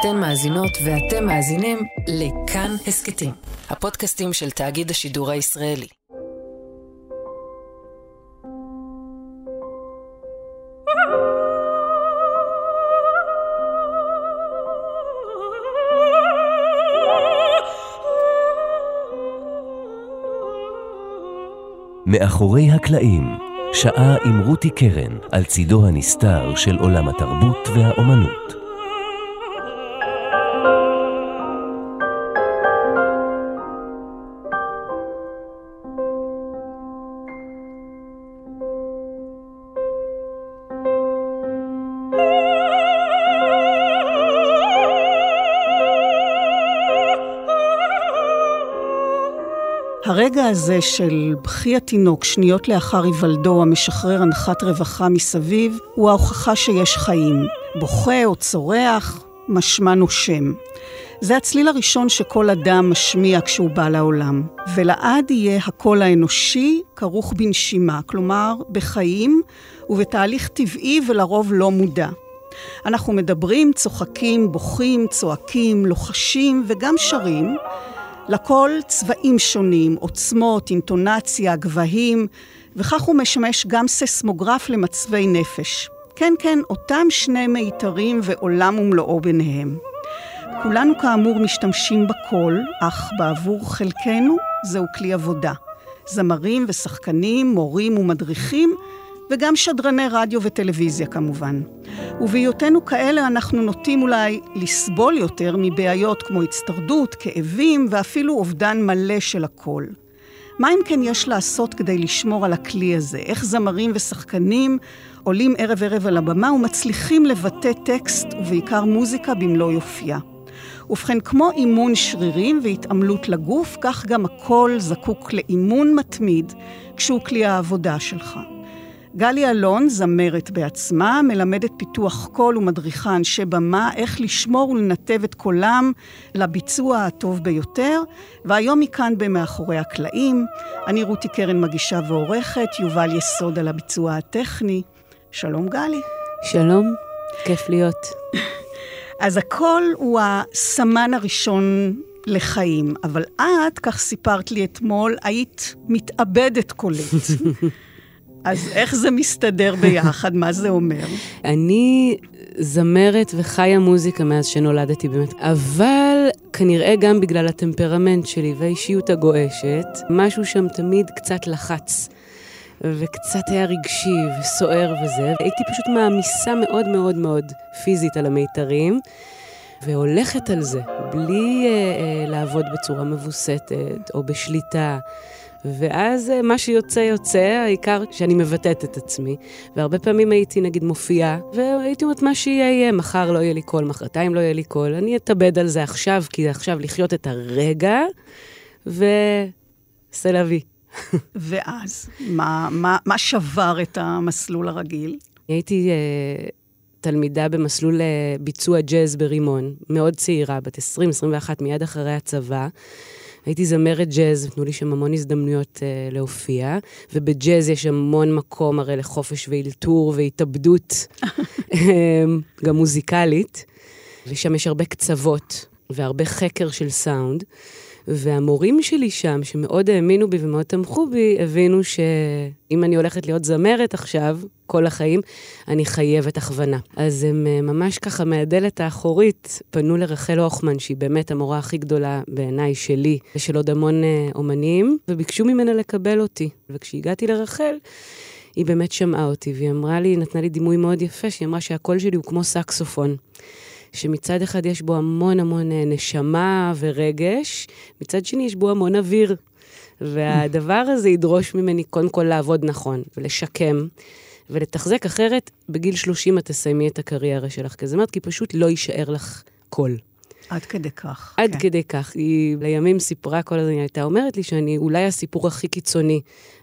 אתן מאזינות ואתם מאזינים לכאן הסכתים, הפודקאסטים של תאגיד השידור הישראלי. מאחורי הקלעים, שעה עם רותי קרן על צידו הנסתר של עולם התרבות והאומנות. הזה של בכי התינוק שניות לאחר היוולדו המשחרר אנחת רווחה מסביב, הוא ההוכחה שיש חיים. בוכה או צורח, משמע נושם. זה הצליל הראשון שכל אדם משמיע כשהוא בא לעולם. ולעד יהיה הקול האנושי כרוך בנשימה, כלומר בחיים ובתהליך טבעי ולרוב לא מודע. אנחנו מדברים, צוחקים, בוכים, צועקים, לוחשים וגם שרים. לכל צבעים שונים, עוצמות, אינטונציה, גבהים, וכך הוא משמש גם ססמוגרף למצבי נפש. כן, כן, אותם שני מיתרים ועולם ומלואו ביניהם. כולנו כאמור משתמשים בקול, אך בעבור חלקנו זהו כלי עבודה. זמרים ושחקנים, מורים ומדריכים, וגם שדרני רדיו וטלוויזיה כמובן. ובהיותנו כאלה אנחנו נוטים אולי לסבול יותר מבעיות כמו הצטרדות, כאבים ואפילו אובדן מלא של הקול. מה אם כן יש לעשות כדי לשמור על הכלי הזה? איך זמרים ושחקנים עולים ערב ערב על הבמה ומצליחים לבטא טקסט ובעיקר מוזיקה במלוא יופייה. ובכן, כמו אימון שרירים והתעמלות לגוף, כך גם הקול זקוק לאימון מתמיד כשהוא כלי העבודה שלך. גלי אלון, זמרת בעצמה, מלמדת פיתוח קול ומדריכה אנשי במה איך לשמור ולנתב את קולם לביצוע הטוב ביותר, והיום היא כאן במאחורי הקלעים. אני רותי קרן מגישה ועורכת, יובל יסוד על הביצוע הטכני. שלום גלי. שלום, כיף להיות. אז הקול הוא הסמן הראשון לחיים, אבל את, כך סיפרת לי אתמול, היית מתאבדת קולית. אז איך זה מסתדר ביחד? מה זה אומר? אני זמרת וחיה מוזיקה מאז שנולדתי באמת, אבל כנראה גם בגלל הטמפרמנט שלי והאישיות הגועשת, משהו שם תמיד קצת לחץ. וקצת היה רגשי וסוער וזה, הייתי פשוט מעמיסה מאוד מאוד מאוד פיזית על המיתרים, והולכת על זה, בלי אה, אה, לעבוד בצורה מבוסתת או בשליטה. ואז אה, מה שיוצא יוצא, העיקר שאני מבטאת את עצמי. והרבה פעמים הייתי נגיד מופיעה, והייתי אומרת, מה שיהיה יהיה, מחר לא יהיה לי קול, מחרתיים לא יהיה לי קול, אני אתאבד על זה עכשיו, כי עכשיו לחיות את הרגע, וסלווי. ואז, מה, מה, מה שבר את המסלול הרגיל? הייתי uh, תלמידה במסלול uh, ביצוע ג'אז ברימון, מאוד צעירה, בת 20-21, מיד אחרי הצבא. הייתי זמרת ג'אז, נתנו לי שם המון הזדמנויות uh, להופיע, ובג'אז יש המון מקום הרי לחופש ואילתור והתאבדות, אמ, גם מוזיקלית, ושם יש הרבה קצוות והרבה חקר של סאונד. והמורים שלי שם, שמאוד האמינו בי ומאוד תמכו בי, הבינו שאם אני הולכת להיות זמרת עכשיו, כל החיים, אני חייבת הכוונה. אז הם אה, ממש ככה מהדלת האחורית פנו לרחל הוכמן, שהיא באמת המורה הכי גדולה בעיניי שלי, ושל עוד המון אה, אומנים, וביקשו ממנה לקבל אותי. וכשהגעתי לרחל, היא באמת שמעה אותי, והיא אמרה לי, נתנה לי דימוי מאוד יפה, שהיא אמרה שהקול שלי הוא כמו סקסופון. שמצד אחד יש בו המון המון אה, נשמה ורגש, מצד שני יש בו המון אוויר. והדבר הזה ידרוש ממני קודם כל לעבוד נכון ולשקם ולתחזק, אחרת בגיל 30 את תסיימי את הקריירה שלך כזמרת, כי פשוט לא יישאר לך קול. עד כדי כך. עד כן. כדי כך. היא לימים סיפרה כל הזמן, היא הייתה אומרת לי שאני אולי הסיפור הכי קיצוני,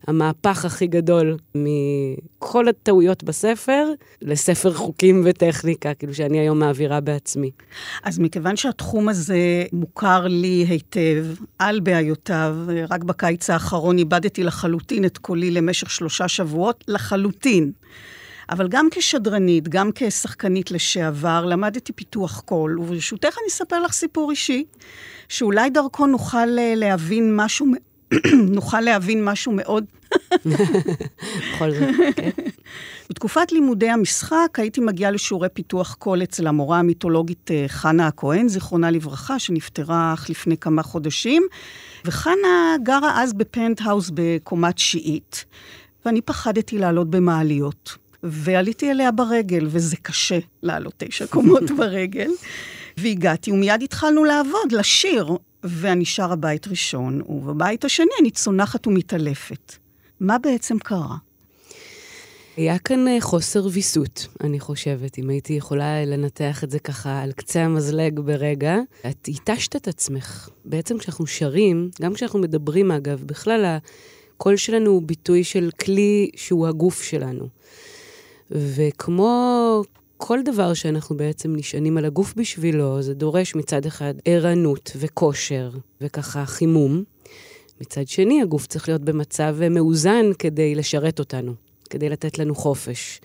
המהפך הכי גדול מכל הטעויות בספר, לספר חוקים וטכניקה, כאילו שאני היום מעבירה בעצמי. אז מכיוון שהתחום הזה מוכר לי היטב, על בעיותיו, רק בקיץ האחרון איבדתי לחלוטין את קולי למשך שלושה שבועות, לחלוטין. אבל גם כשדרנית, גם כשחקנית לשעבר, למדתי פיתוח קול, וברשותך אני אספר לך סיפור אישי, שאולי דרכו נוכל אה, להבין משהו, נוכל להבין משהו מאוד... בכל זאת, כן. בתקופת לימודי המשחק הייתי מגיעה לשיעורי פיתוח קול אצל המורה המיתולוגית אה, חנה הכהן, זיכרונה לברכה, שנפטרה אך לפני כמה חודשים. וחנה גרה אז בפנטהאוס בקומה תשיעית, ואני פחדתי לעלות במעליות. ועליתי אליה ברגל, וזה קשה לעלות תשע קומות ברגל. והגעתי, ומיד התחלנו לעבוד, לשיר. ואני שרה בית ראשון, ובבית השני אני צונחת ומתעלפת. מה בעצם קרה? היה כאן אה, חוסר ויסות, אני חושבת, אם הייתי יכולה לנתח את זה ככה על קצה המזלג ברגע. את התשת את עצמך. בעצם כשאנחנו שרים, גם כשאנחנו מדברים אגב, בכלל הקול שלנו הוא ביטוי של כלי שהוא הגוף שלנו. וכמו כל דבר שאנחנו בעצם נשענים על הגוף בשבילו, זה דורש מצד אחד ערנות וכושר וככה חימום. מצד שני, הגוף צריך להיות במצב מאוזן כדי לשרת אותנו. כדי לתת לנו חופש.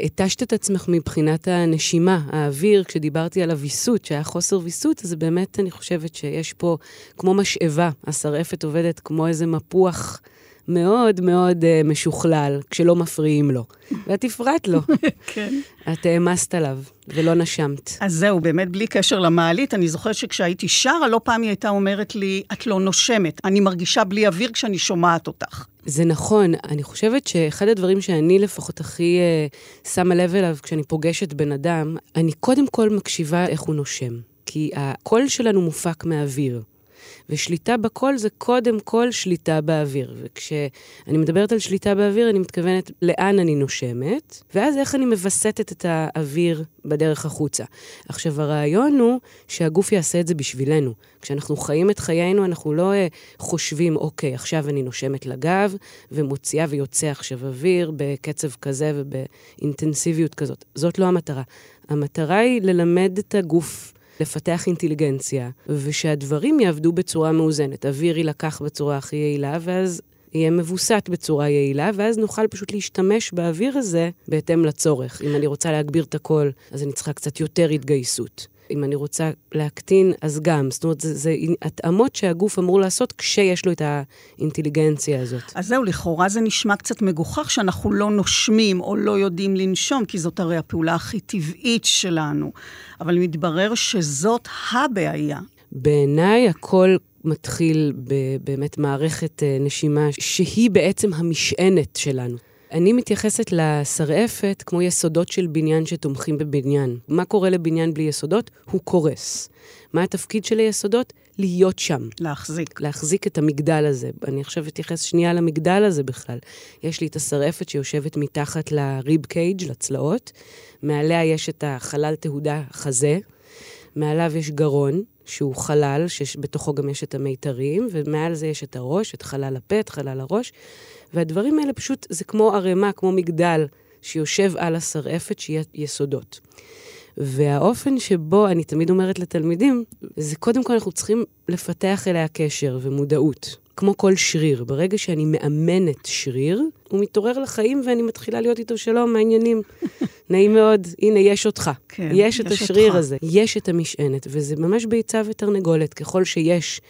התשת את עצמך מבחינת הנשימה, האוויר, כשדיברתי על הוויסות, שהיה חוסר ויסות, אז באמת אני חושבת שיש פה, כמו משאבה, השרעפת עובדת כמו איזה מפוח מאוד מאוד uh, משוכלל, כשלא מפריעים לו. ואת הפרעת לו. כן. את העמסת עליו, ולא נשמת. אז זהו, באמת בלי קשר למעלית, אני זוכרת שכשהייתי שרה, לא פעם היא הייתה אומרת לי, את לא נושמת, אני מרגישה בלי אוויר כשאני שומעת אותך. זה נכון, אני חושבת שאחד הדברים שאני לפחות הכי uh, שמה לב אליו כשאני פוגשת בן אדם, אני קודם כל מקשיבה איך הוא נושם. כי הקול שלנו מופק מהאוויר. ושליטה בקול זה קודם כל שליטה באוויר. וכשאני מדברת על שליטה באוויר, אני מתכוונת לאן אני נושמת, ואז איך אני מווסתת את האוויר בדרך החוצה. עכשיו, הרעיון הוא שהגוף יעשה את זה בשבילנו. כשאנחנו חיים את חיינו, אנחנו לא uh, חושבים, אוקיי, עכשיו אני נושמת לגב, ומוציאה ויוצא עכשיו אוויר בקצב כזה ובאינטנסיביות כזאת. זאת לא המטרה. המטרה היא ללמד את הגוף לפתח אינטליגנציה, ושהדברים יעבדו בצורה מאוזנת. אוויר יילקח בצורה הכי יעילה, ואז יהיה מבוסת בצורה יעילה, ואז נוכל פשוט להשתמש באוויר הזה בהתאם לצורך. אם אני רוצה להגביר את הקול, אז אני צריכה קצת יותר התגייסות. אם אני רוצה להקטין, אז גם. זאת אומרת, זה, זה התאמות שהגוף אמור לעשות כשיש לו את האינטליגנציה הזאת. אז זהו, לכאורה זה נשמע קצת מגוחך שאנחנו לא נושמים או לא יודעים לנשום, כי זאת הרי הפעולה הכי טבעית שלנו. אבל מתברר שזאת הבעיה. בעיניי הכל מתחיל באמת מערכת אה, נשימה שהיא בעצם המשענת שלנו. אני מתייחסת לשרעפת כמו יסודות של בניין שתומכים בבניין. מה קורה לבניין בלי יסודות? הוא קורס. מה התפקיד של היסודות? להיות שם. להחזיק. להחזיק את המגדל הזה. אני עכשיו אתייחס שנייה למגדל הזה בכלל. יש לי את השרעפת שיושבת מתחת לריב קייג', לצלעות. מעליה יש את החלל תהודה חזה. מעליו יש גרון, שהוא חלל, שבתוכו גם יש את המיתרים, ומעל זה יש את הראש, את חלל הפה, את חלל הראש. והדברים האלה פשוט, זה כמו ערימה, כמו מגדל, שיושב על השרעפת, שיהיה יסודות. והאופן שבו, אני תמיד אומרת לתלמידים, זה קודם כל אנחנו צריכים לפתח אליה קשר ומודעות. כמו כל שריר, ברגע שאני מאמנת שריר, הוא מתעורר לחיים ואני מתחילה להיות איתו שלום, מעניינים. נעים מאוד, הנה, יש אותך. כן, יש את יש השריר אותך. הזה, יש את המשענת, וזה ממש ביצה ותרנגולת. ככל שיש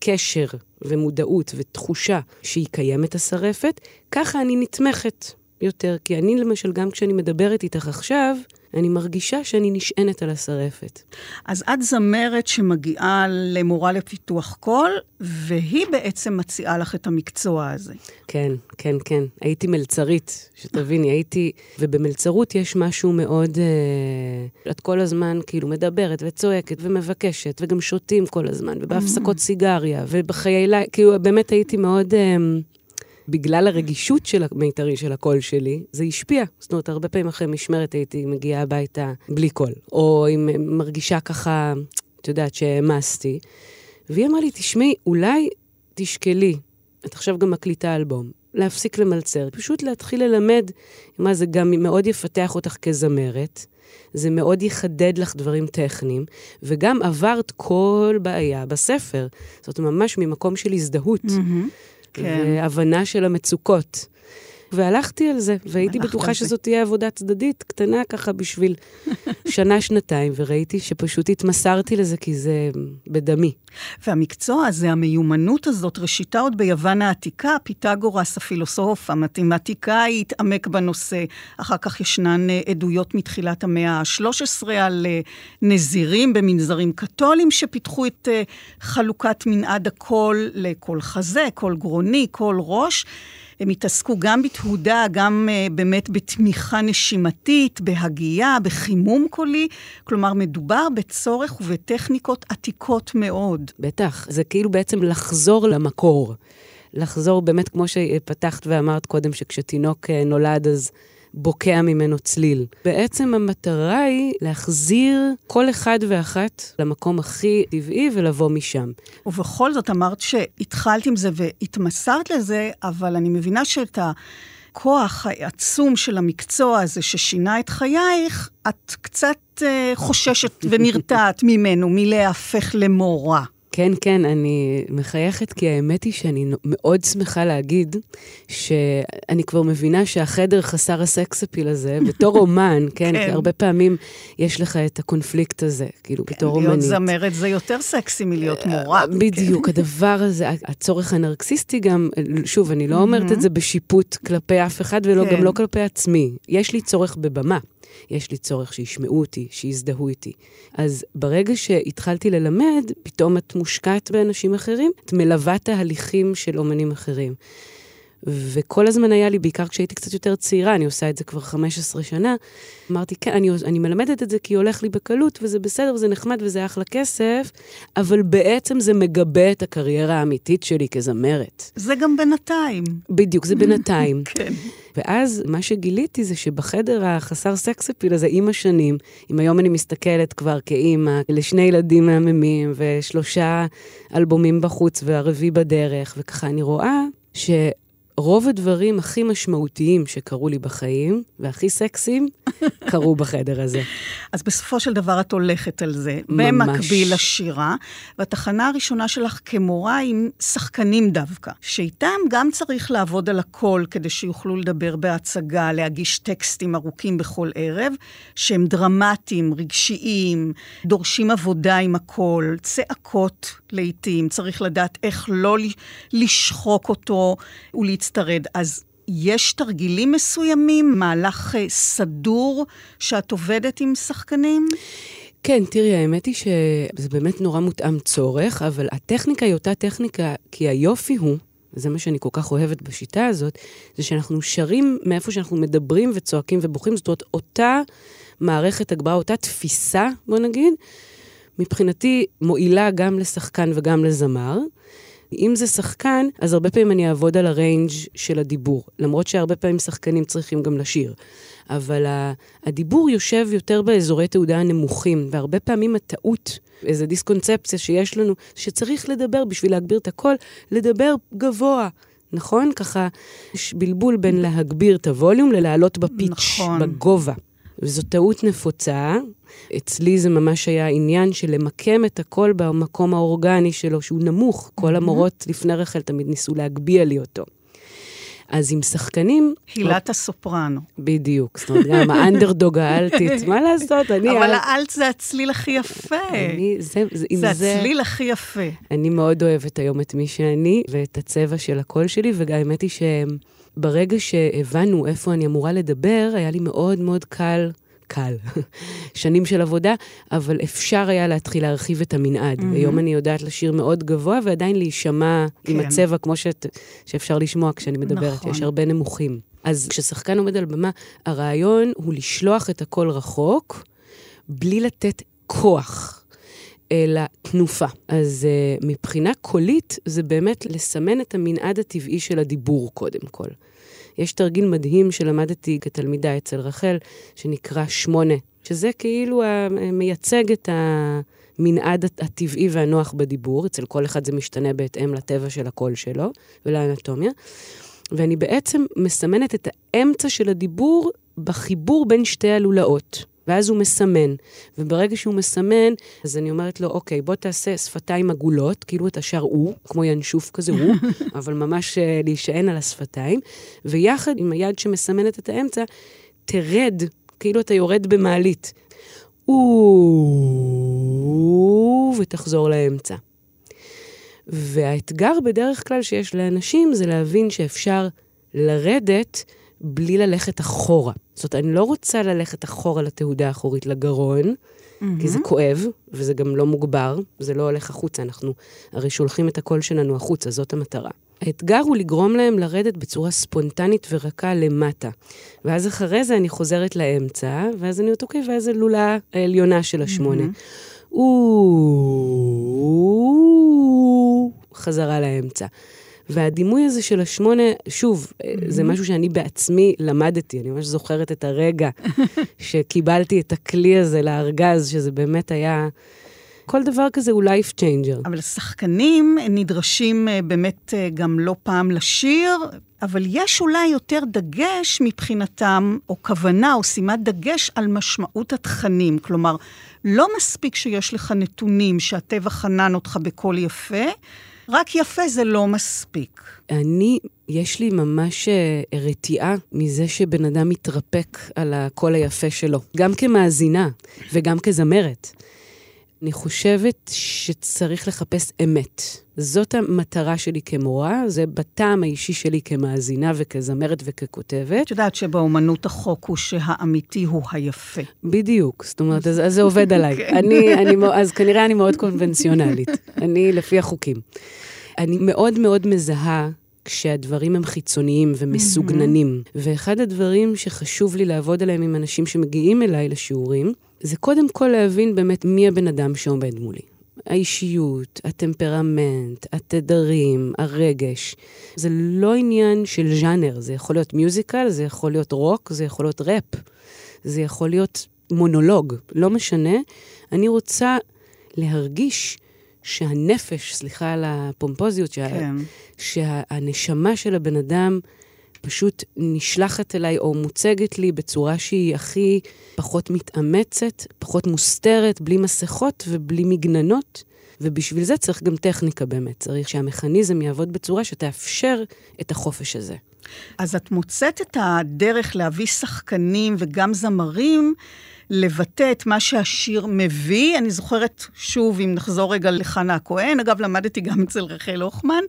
קשר ומודעות ותחושה שהיא קיימת השרפת, ככה אני נתמכת יותר. כי אני, למשל, גם כשאני מדברת איתך עכשיו, אני מרגישה שאני נשענת על השרפת. אז את זמרת שמגיעה למורה לפיתוח קול, והיא בעצם מציעה לך את המקצוע הזה. כן, כן, כן. הייתי מלצרית, שתביני, הייתי... ובמלצרות יש משהו מאוד... אה, את כל הזמן כאילו מדברת וצועקת ומבקשת, וגם שותים כל הזמן, ובהפסקות mm. סיגריה, ובחיי לילה, כאילו באמת הייתי מאוד... אה, בגלל הרגישות של המיתרי של הקול שלי, זה השפיע. זאת אומרת, הרבה פעמים אחרי משמרת הייתי מגיעה הביתה בלי קול. או אם מרגישה ככה, את יודעת, שהעמסתי. והיא אמרה לי, תשמעי, אולי תשקלי, את עכשיו גם מקליטה אלבום, להפסיק למלצר, פשוט להתחיל ללמד, מה זה גם מאוד יפתח אותך כזמרת, זה מאוד יחדד לך דברים טכניים, וגם עברת כל בעיה בספר. זאת אומרת, ממש ממקום של הזדהות. Mm-hmm. כן. והבנה של המצוקות. והלכתי על זה, והייתי בטוחה. שזאת תהיה עבודה צדדית, קטנה ככה בשביל שנה-שנתיים, וראיתי שפשוט התמסרתי לזה כי זה בדמי. והמקצוע הזה, המיומנות הזאת, ראשיתה עוד ביוון העתיקה, פיתגורס, הפילוסוף, המתמטיקאי, התעמק בנושא. אחר כך ישנן אה, עדויות מתחילת המאה ה-13 על אה, נזירים במנזרים קתולים שפיתחו את אה, חלוקת מנעד הקול לקול חזה, קול גרוני, קול ראש. הם התעסקו גם בתהודה, גם uh, באמת בתמיכה נשימתית, בהגייה, בחימום קולי. כלומר, מדובר בצורך ובטכניקות עתיקות מאוד. בטח, זה כאילו בעצם לחזור למקור. לחזור באמת, כמו שפתחת ואמרת קודם, שכשתינוק אה, נולד אז בוקע ממנו צליל. בעצם המטרה היא להחזיר כל אחד ואחת למקום הכי טבעי ולבוא משם. ובכל זאת, אמרת שהתחלת עם זה והתמסרת לזה, אבל אני מבינה שאת הכוח העצום של המקצוע הזה ששינה את חייך, את קצת אה, חוששת ונרתעת ממנו, מלהפך למורה. כן, כן, אני מחייכת, כי האמת היא שאני מאוד שמחה להגיד שאני כבר מבינה שהחדר חסר הסקס אפיל הזה, בתור אומן, כן, כן. כי הרבה פעמים יש לך את הקונפליקט הזה, כאילו, בתור אומנית. להיות זמרת זה יותר סקסי מלהיות מורה. בדיוק, הדבר הזה, הצורך הנרקסיסטי גם, שוב, אני לא אומרת את זה בשיפוט כלפי אף אחד ולא כן. לא כלפי עצמי. יש לי צורך בבמה. יש לי צורך שישמעו אותי, שיזדהו איתי. אז ברגע שהתחלתי ללמד, פתאום את מושקעת באנשים אחרים, את מלווה תהליכים של אומנים אחרים. וכל הזמן היה לי, בעיקר כשהייתי קצת יותר צעירה, אני עושה את זה כבר 15 שנה, אמרתי, כן, אני, אני מלמדת את זה כי הולך לי בקלות, וזה בסדר, וזה נחמד, וזה אחלה כסף, אבל בעצם זה מגבה את הקריירה האמיתית שלי כזמרת. זה גם בינתיים. בדיוק, זה בינתיים. כן. ואז מה שגיליתי זה שבחדר החסר סקס אפיל הזה, עם השנים, אם היום אני מסתכלת כבר כאימא לשני ילדים מהממים ושלושה אלבומים בחוץ והרביעי בדרך, וככה אני רואה ש... רוב הדברים הכי משמעותיים שקרו לי בחיים, והכי סקסיים, קרו בחדר הזה. אז בסופו של דבר את הולכת על זה, ממש. במקביל לשירה, והתחנה הראשונה שלך כמורה עם שחקנים דווקא, שאיתם גם צריך לעבוד על הכל כדי שיוכלו לדבר בהצגה, להגיש טקסטים ארוכים בכל ערב, שהם דרמטיים, רגשיים, דורשים עבודה עם הכל, צעקות לעתים, צריך לדעת איך לא לשחוק אותו ולהצטרד. אז יש תרגילים מסוימים, מהלך אה, סדור שאת עובדת עם שחקנים? כן, תראי, האמת היא שזה באמת נורא מותאם צורך, אבל הטכניקה היא אותה טכניקה, כי היופי הוא, וזה מה שאני כל כך אוהבת בשיטה הזאת, זה שאנחנו שרים מאיפה שאנחנו מדברים וצועקים ובוכים, זאת אומרת, אותה מערכת הגברה, אותה תפיסה, בוא נגיד, מבחינתי מועילה גם לשחקן וגם לזמר. אם זה שחקן, אז הרבה פעמים אני אעבוד על הריינג' של הדיבור, למרות שהרבה פעמים שחקנים צריכים גם לשיר. אבל הדיבור יושב יותר באזורי תעודה הנמוכים, והרבה פעמים הטעות, איזו דיסקונספציה שיש לנו, שצריך לדבר בשביל להגביר את הקול, לדבר גבוה. נכון? ככה יש בלבול בין להגביר את הווליום ללעלות בפיץ', נכון. בגובה. וזו טעות נפוצה. אצלי זה ממש היה עניין של למקם את הכל במקום האורגני שלו, שהוא נמוך. כל המורות לפני רחל תמיד ניסו להגביה לי אותו. אז עם שחקנים... הילת הסופרנו. בדיוק, זאת אומרת, גם האנדרדוג האלטית, מה לעשות, אני... אבל האל- האלט זה הצליל הכי יפה. אני, זה, זה, זה זה, הצליל הכי יפה. אני מאוד אוהבת היום את מי שאני ואת הצבע של הקול שלי, וגם האמת היא שברגע שהבנו איפה אני אמורה לדבר, היה לי מאוד מאוד קל. קל, שנים של עבודה, אבל אפשר היה להתחיל להרחיב את המנעד. Mm-hmm. היום אני יודעת לשיר מאוד גבוה ועדיין להישמע כן. עם. הצבע כמו שאת, שאפשר לשמוע כשאני מדברת, נכון. יש הרבה נמוכים. אז כששחקן עומד על במה, הרעיון הוא לשלוח את הקול רחוק, בלי לתת כוח. אלא תנופה. אז uh, מבחינה קולית, זה באמת לסמן את המנעד הטבעי של הדיבור, קודם כל. יש תרגיל מדהים שלמדתי כתלמידה אצל רחל, שנקרא שמונה, שזה כאילו מייצג את המנעד הט- הטבעי והנוח בדיבור, אצל כל אחד זה משתנה בהתאם לטבע של הקול שלו ולאנטומיה. ואני בעצם מסמנת את האמצע של הדיבור בחיבור בין שתי הלולאות. ואז הוא מסמן. וברגע שהוא מסמן, אז אני אומרת לו, אוקיי, בוא תעשה שפתיים עגולות, כאילו אתה שר הוא, כמו ינשוף כזה הוא, אבל ממש uh, להישען על השפתיים, ויחד עם היד שמסמנת את האמצע, תרד, כאילו אתה יורד במעלית. ותחזור לאמצע. והאתגר בדרך כלל שיש לאנשים זה להבין שאפשר לרדת בלי ללכת אחורה. זאת אומרת, אני לא רוצה ללכת אחורה לתהודה האחורית לגרון, mm-hmm. כי זה כואב, וזה גם לא מוגבר, זה לא הולך החוצה, אנחנו הרי שולחים את הקול שלנו החוצה, זאת המטרה. האתגר הוא לגרום להם לרדת בצורה ספונטנית ורכה למטה. ואז אחרי זה אני חוזרת לאמצע, ואז אני אומרת, אוקיי, ואז הלולה העליונה של השמונה. Mm-hmm. חזרה לאמצע. והדימוי הזה של השמונה, שוב, mm-hmm. זה משהו שאני בעצמי למדתי, אני ממש זוכרת את הרגע שקיבלתי את הכלי הזה לארגז, שזה באמת היה... כל דבר כזה הוא life changer. אבל שחקנים נדרשים אה, באמת אה, גם לא פעם לשיר, אבל יש אולי יותר דגש מבחינתם, או כוונה, או שימת דגש על משמעות התכנים. כלומר, לא מספיק שיש לך נתונים שהטבע חנן אותך בקול יפה, רק יפה זה לא מספיק. אני, יש לי ממש אה, רתיעה מזה שבן אדם מתרפק על הקול היפה שלו, גם כמאזינה וגם כזמרת. אני חושבת שצריך לחפש אמת. זאת המטרה שלי כמורה, זה בטעם האישי שלי כמאזינה וכזמרת וככותבת. את יודעת שבאומנות החוק הוא שהאמיתי הוא היפה. בדיוק, זאת אומרת, אז, אז זה עובד עליי. כן. אני, אני, אז כנראה אני מאוד קונבנציונלית. אני לפי החוקים. אני מאוד מאוד מזהה כשהדברים הם חיצוניים ומסוגננים. ואחד הדברים שחשוב לי לעבוד עליהם עם אנשים שמגיעים אליי לשיעורים, זה קודם כל להבין באמת מי הבן אדם שעומד מולי. האישיות, הטמפרמנט, התדרים, הרגש. זה לא עניין של ז'אנר, זה יכול להיות מיוזיקל, זה יכול להיות רוק, זה יכול להיות ראפ, זה יכול להיות מונולוג, לא משנה. אני רוצה להרגיש שהנפש, סליחה על הפומפוזיות, שה, כן. שהנשמה של הבן אדם פשוט נשלחת אליי או מוצגת לי בצורה שהיא הכי פחות מתאמצת, פחות מוסתרת, בלי מסכות ובלי מגננות. ובשביל זה צריך גם טכניקה באמת. צריך שהמכניזם יעבוד בצורה שתאפשר את החופש הזה. אז את מוצאת את הדרך להביא שחקנים וגם זמרים לבטא את מה שהשיר מביא. אני זוכרת, שוב, אם נחזור רגע לחנה הכהן, אגב, למדתי גם אצל רחל הוכמן,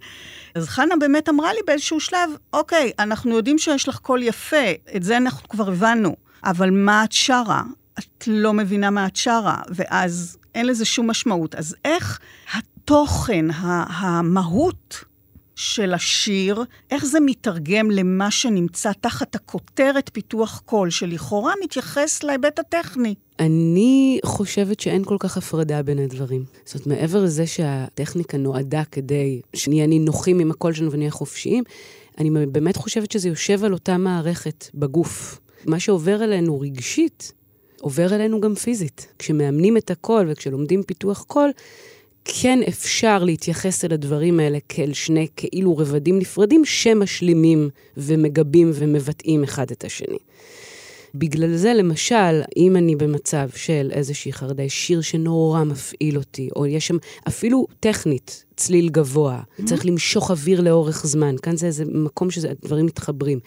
אז חנה באמת אמרה לי באיזשהו שלב, אוקיי, אנחנו יודעים שיש לך קול יפה, את זה אנחנו כבר הבנו, אבל מה את שרה? את לא מבינה מה את שרה, ואז אין לזה שום משמעות. אז איך התוכן, המהות של השיר, איך זה מתרגם למה שנמצא תחת הכותרת פיתוח קול, שלכאורה מתייחס להיבט הטכני. אני חושבת שאין כל כך הפרדה בין הדברים. זאת אומרת, מעבר לזה שהטכניקה נועדה כדי שנהיה נינוחים עם הקול שלנו ונהיה חופשיים, אני באמת חושבת שזה יושב על אותה מערכת בגוף. מה שעובר אלינו רגשית, עובר אלינו גם פיזית. כשמאמנים את הקול וכשלומדים פיתוח קול, כן אפשר להתייחס אל הדברים האלה כאל שני כאילו רבדים נפרדים שמשלימים ומגבים ומבטאים אחד את השני. בגלל זה, למשל, אם אני במצב של איזושהי חרדה, שיר שנורא מפעיל אותי, או יש שם אפילו טכנית, צליל גבוה, mm-hmm. צריך למשוך אוויר לאורך זמן, כאן זה איזה מקום שהדברים מתחברים.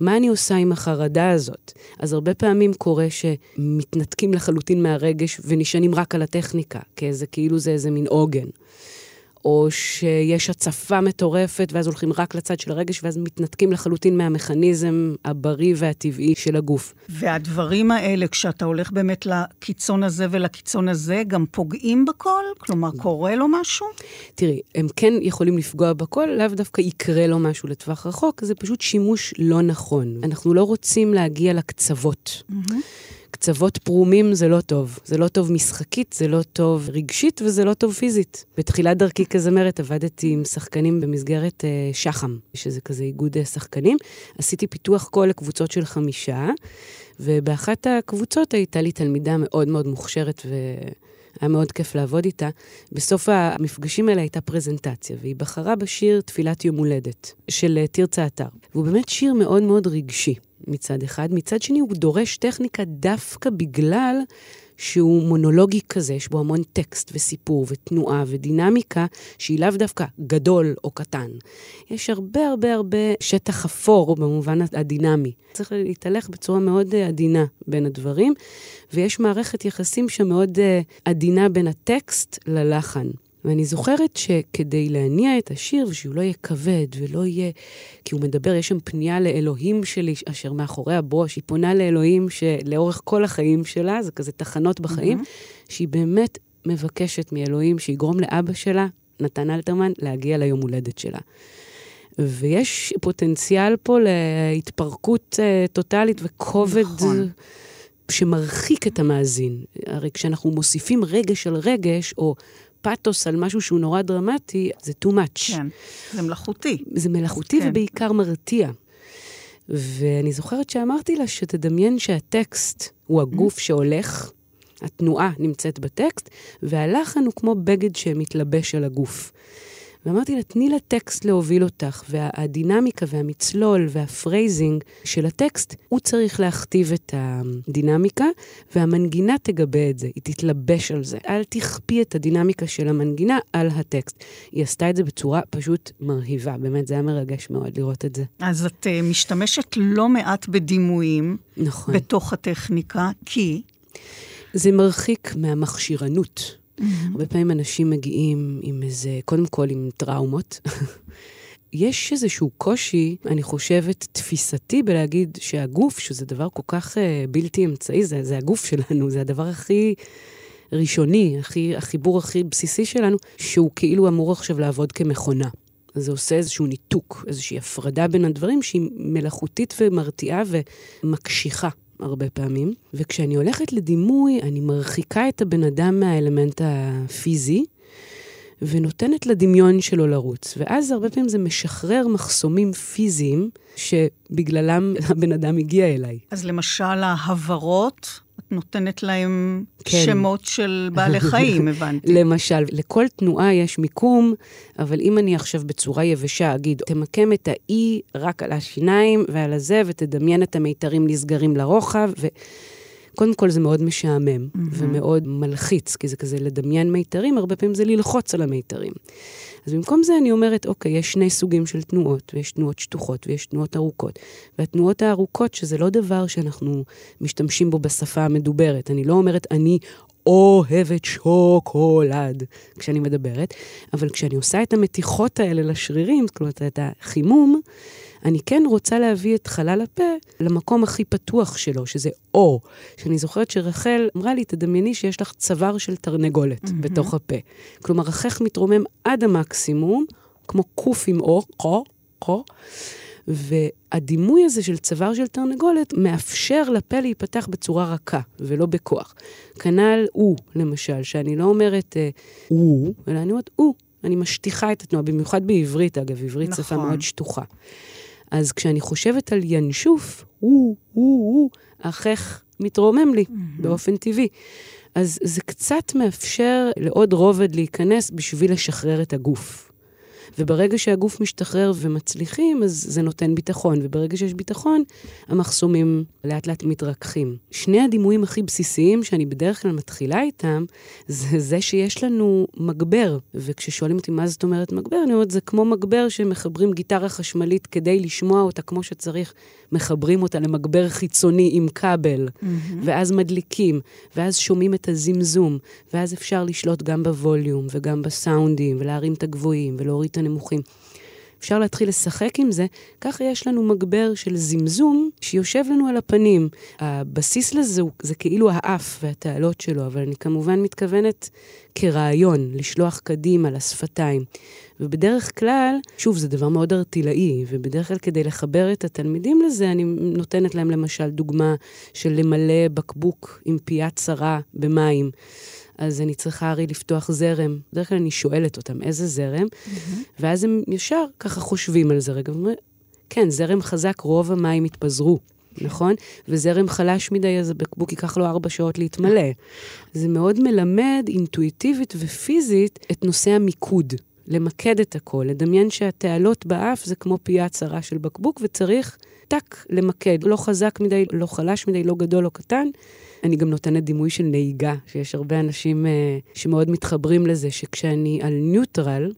מה אני עושה עם החרדה הזאת? אז הרבה פעמים קורה שמתנתקים לחלוטין מהרגש ונשענים רק על הטכניקה, כי זה כאילו זה איזה מין עוגן. או שיש הצפה מטורפת, ואז הולכים רק לצד של הרגש, ואז מתנתקים לחלוטין מהמכניזם הבריא והטבעי של הגוף. והדברים האלה, כשאתה הולך באמת לקיצון הזה ולקיצון הזה, גם פוגעים בקול? כלומר, קורה לו משהו? תראי, הם כן יכולים לפגוע בקול, לאו דווקא יקרה לו משהו לטווח רחוק, זה פשוט שימוש לא נכון. אנחנו לא רוצים להגיע לקצוות. Mm-hmm. קצוות פרומים זה לא טוב. זה לא טוב משחקית, זה לא טוב רגשית וזה לא טוב פיזית. בתחילת דרכי כזמרת עבדתי עם שחקנים במסגרת אה, שח"ם, שזה כזה איגוד אה, שחקנים. עשיתי פיתוח קול לקבוצות של חמישה, ובאחת הקבוצות הייתה לי תלמידה מאוד מאוד מוכשרת ו... היה מאוד כיף לעבוד איתה. בסוף המפגשים האלה הייתה פרזנטציה, והיא בחרה בשיר תפילת יום הולדת, של אה, תרצה אתר. והוא באמת שיר מאוד מאוד רגשי. מצד אחד, מצד שני הוא דורש טכניקה דווקא בגלל שהוא מונולוגי כזה, יש בו המון טקסט וסיפור ותנועה ודינמיקה, שהיא לאו דווקא גדול או קטן. יש הרבה הרבה הרבה שטח אפור במובן הדינמי. צריך להתהלך בצורה מאוד אה, עדינה בין הדברים, ויש מערכת יחסים שמאוד אה, עדינה בין הטקסט ללחן. ואני זוכרת שכדי להניע את השיר, ושהוא לא יהיה כבד ולא יהיה... כי הוא מדבר, יש שם פנייה לאלוהים שלי, אשר מאחורי הברוש, היא פונה לאלוהים שלאורך כל החיים שלה, זה כזה תחנות בחיים, mm-hmm. שהיא באמת מבקשת מאלוהים שיגרום לאבא שלה, נתן אלתרמן, להגיע ליום הולדת שלה. ויש פוטנציאל פה להתפרקות uh, טוטאלית וכובד נכון. שמרחיק את המאזין. הרי כשאנחנו מוסיפים רגש על רגש, או פאתוס על משהו שהוא נורא דרמטי, זה too much. כן, זה מלאכותי. זה מלאכותי כן. ובעיקר מרתיע. ואני זוכרת שאמרתי לה שתדמיין שהטקסט הוא הגוף שהולך, התנועה נמצאת בטקסט, והלחן הוא כמו בגד שמתלבש על הגוף. ואמרתי לה, תני לטקסט להוביל אותך, והדינמיקה והמצלול וה phrasing של הטקסט, הוא צריך להכתיב את הדינמיקה, והמנגינה תגבה את זה, היא תתלבש על זה. אל תכפי את הדינמיקה של המנגינה על הטקסט. היא עשתה את זה בצורה פשוט מרהיבה, באמת, זה היה מרגש מאוד לראות את זה. אז את uh, משתמשת לא מעט בדימויים נכון. בתוך הטכניקה, כי... זה מרחיק מהמכשירנות. Mm-hmm. הרבה פעמים אנשים מגיעים עם איזה, קודם כל עם טראומות. יש איזשהו קושי, אני חושבת, תפיסתי בלהגיד שהגוף, שזה דבר כל כך uh, בלתי אמצעי, זה, זה הגוף שלנו, זה הדבר הכי ראשוני, הכי, החיבור הכי בסיסי שלנו, שהוא כאילו אמור עכשיו לעבוד כמכונה. זה עושה איזשהו ניתוק, איזושהי הפרדה בין הדברים שהיא מלאכותית ומרתיעה ומקשיחה. הרבה פעמים, וכשאני הולכת לדימוי, אני מרחיקה את הבן אדם מהאלמנט הפיזי, ונותנת לדמיון שלו לרוץ. ואז הרבה פעמים זה משחרר מחסומים פיזיים שבגללם הבן אדם הגיע אליי. אז למשל, ההברות נותנת להם כן. שמות של בעלי חיים, הבנתי. למשל, לכל תנועה יש מיקום, אבל אם אני עכשיו בצורה יבשה אגיד, תמקם את האי רק על השיניים ועל הזה, ותדמיין את המיתרים נסגרים לרוחב, ו... קודם כל זה מאוד משעמם mm-hmm. ומאוד מלחיץ, כי זה כזה לדמיין מיתרים, הרבה פעמים זה ללחוץ על המיתרים. אז במקום זה אני אומרת, אוקיי, יש שני סוגים של תנועות, ויש תנועות שטוחות ויש תנועות ארוכות. והתנועות הארוכות, שזה לא דבר שאנחנו משתמשים בו בשפה המדוברת. אני לא אומרת, אני אוהבת שוקולד כשאני מדברת, אבל כשאני עושה את המתיחות האלה לשרירים, זאת אומרת, את החימום, אני כן רוצה להביא את חלל הפה למקום הכי פתוח שלו, שזה או. שאני זוכרת שרחל אמרה לי, תדמייני שיש לך צוואר של תרנגולת mm-hmm. בתוך הפה. כלומר, החך מתרומם עד המקסימום, כמו קוף עם או, קו, קו. והדימוי הזה של צוואר של תרנגולת מאפשר לפה להיפתח בצורה רכה, ולא בכוח. כנ"ל הוא, למשל, שאני לא אומרת אה, הוא, אלא אני אומרת הוא. אני משטיחה את התנועה, במיוחד בעברית, אגב, עברית נכון. שפה מאוד שטוחה. אז כשאני חושבת על ינשוף, הוא, הוא, הוא, החך מתרומם לי mm-hmm. באופן טבעי. אז זה קצת מאפשר לעוד רובד להיכנס בשביל לשחרר את הגוף. וברגע שהגוף משתחרר ומצליחים, אז זה נותן ביטחון, וברגע שיש ביטחון, המחסומים לאט לאט מתרככים. שני הדימויים הכי בסיסיים שאני בדרך כלל מתחילה איתם, זה זה שיש לנו מגבר, וכששואלים אותי מה זאת אומרת מגבר, אני אומרת, זה כמו מגבר שמחברים גיטרה חשמלית כדי לשמוע אותה כמו שצריך, מחברים אותה למגבר חיצוני עם כבל, mm-hmm. ואז מדליקים, ואז שומעים את הזמזום, ואז אפשר לשלוט גם בווליום וגם בסאונדים, ולהרים את הגבוהים ולהוריד את הנמוכים. אפשר להתחיל לשחק עם זה, ככה יש לנו מגבר של זמזום שיושב לנו על הפנים. הבסיס לזה הוא, זה כאילו האף והתעלות שלו, אבל אני כמובן מתכוונת כרעיון, לשלוח קדימה לשפתיים. ובדרך כלל, שוב, זה דבר מאוד ארטילאי, ובדרך כלל כדי לחבר את התלמידים לזה, אני נותנת להם למשל דוגמה של למלא בקבוק עם פייה צרה במים. אז אני צריכה הרי לפתוח זרם. בדרך כלל אני שואלת אותם, איזה זרם? Mm-hmm. ואז הם ישר ככה חושבים על זה רגע, ואומרים, כן, זרם חזק, רוב המים התפזרו. נכון? וזרם חלש מדי, אז הבקבוק ייקח לו ארבע שעות להתמלא. זה מאוד מלמד אינטואיטיבית ופיזית את נושא המיקוד. למקד את הכל, לדמיין שהתעלות באף זה כמו פייה צרה של בקבוק, וצריך טק, למקד. לא חזק מדי, לא חלש מדי, לא גדול, לא קטן. אני גם נותנת דימוי של נהיגה, שיש הרבה אנשים uh, שמאוד מתחברים לזה, שכשאני על ניוטרל,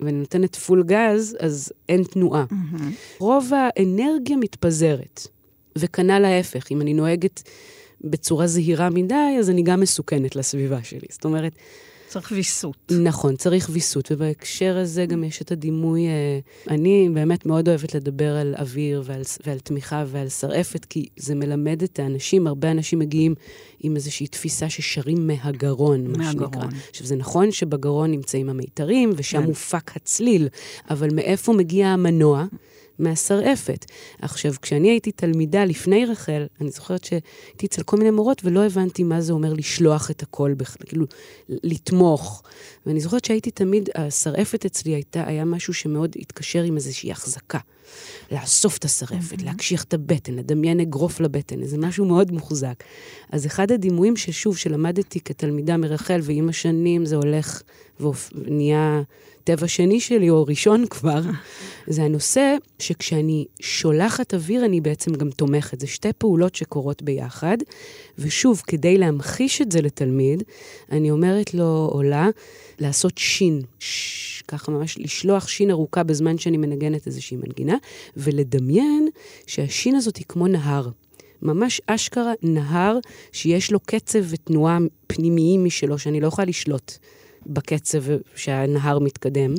ואני נותנת פול גז, אז אין תנועה. Mm-hmm. רוב האנרגיה מתפזרת, וכנ"ל ההפך, אם אני נוהגת בצורה זהירה מדי, אז אני גם מסוכנת לסביבה שלי. זאת אומרת, צריך ויסות. נכון, צריך ויסות, ובהקשר הזה גם יש את הדימוי, אה, אני באמת מאוד אוהבת לדבר על אוויר ועל, ועל תמיכה ועל שרעפת, כי זה מלמד את האנשים, הרבה אנשים מגיעים עם איזושהי תפיסה ששרים מהגרון, מה מהגרון. שנקרא. עכשיו, זה נכון שבגרון נמצאים המיתרים, ושם כן. מופק הצליל, אבל מאיפה מגיע המנוע? מהשרעפת. עכשיו, כשאני הייתי תלמידה לפני רחל, אני זוכרת שהייתי אצל כל מיני מורות ולא הבנתי מה זה אומר לשלוח את הכל, בכלל, כאילו, לתמוך. ואני זוכרת שהייתי תמיד, השרעפת אצלי הייתה, היה משהו שמאוד התקשר עם איזושהי החזקה. לאסוף את השרעפת, mm-hmm. להקשיח את הבטן, לדמיין אגרוף לבטן, איזה משהו מאוד מוחזק. אז אחד הדימויים ששוב, שלמדתי כתלמידה מרחל, ועם השנים זה הולך ונהיה טבע שני שלי, או ראשון כבר, זה הנושא שכשאני שולחת אוויר, אני בעצם גם תומכת. זה שתי פעולות שקורות ביחד. ושוב, כדי להמחיש את זה לתלמיד, אני אומרת לו, עולה, לעשות שין. ש... ככה ממש לשלוח שין ארוכה בזמן שאני מנגנת איזושהי מנגינה, ולדמיין שהשין הזאת היא כמו נהר. ממש אשכרה נהר שיש לו קצב ותנועה פנימיים משלו, שאני לא יכולה לשלוט. בקצב שהנהר מתקדם,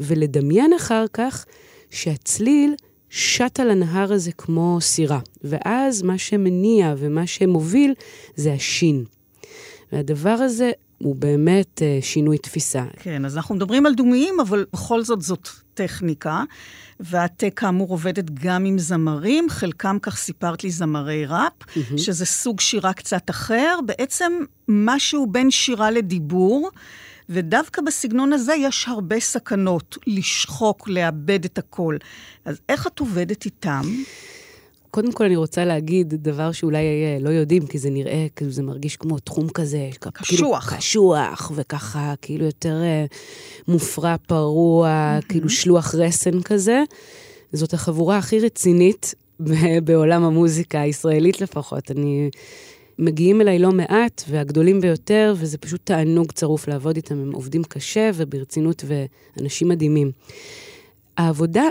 ולדמיין אחר כך שהצליל שט על הנהר הזה כמו סירה, ואז מה שמניע ומה שמוביל זה השין. והדבר הזה הוא באמת uh, שינוי תפיסה. כן, אז אנחנו מדברים על דומיים, אבל בכל זאת זאת טכניקה, ואת כאמור עובדת גם עם זמרים, חלקם, כך סיפרת לי, זמרי ראפ, mm-hmm. שזה סוג שירה קצת אחר, בעצם משהו בין שירה לדיבור. ודווקא בסגנון הזה יש הרבה סכנות, לשחוק, לאבד את הכל. אז איך את עובדת איתם? קודם כל אני רוצה להגיד דבר שאולי אה, לא יודעים, כי זה נראה, כאילו זה מרגיש כמו תחום כזה. קשוח. כאילו, קשוח, וככה כאילו יותר אה, מופרע, פרוע, mm-hmm. כאילו שלוח רסן כזה. זאת החבורה הכי רצינית בעולם המוזיקה הישראלית לפחות. אני מגיעים אליי לא מעט, והגדולים ביותר, וזה פשוט תענוג צרוף לעבוד איתם. הם עובדים קשה וברצינות, ואנשים מדהימים. העבודה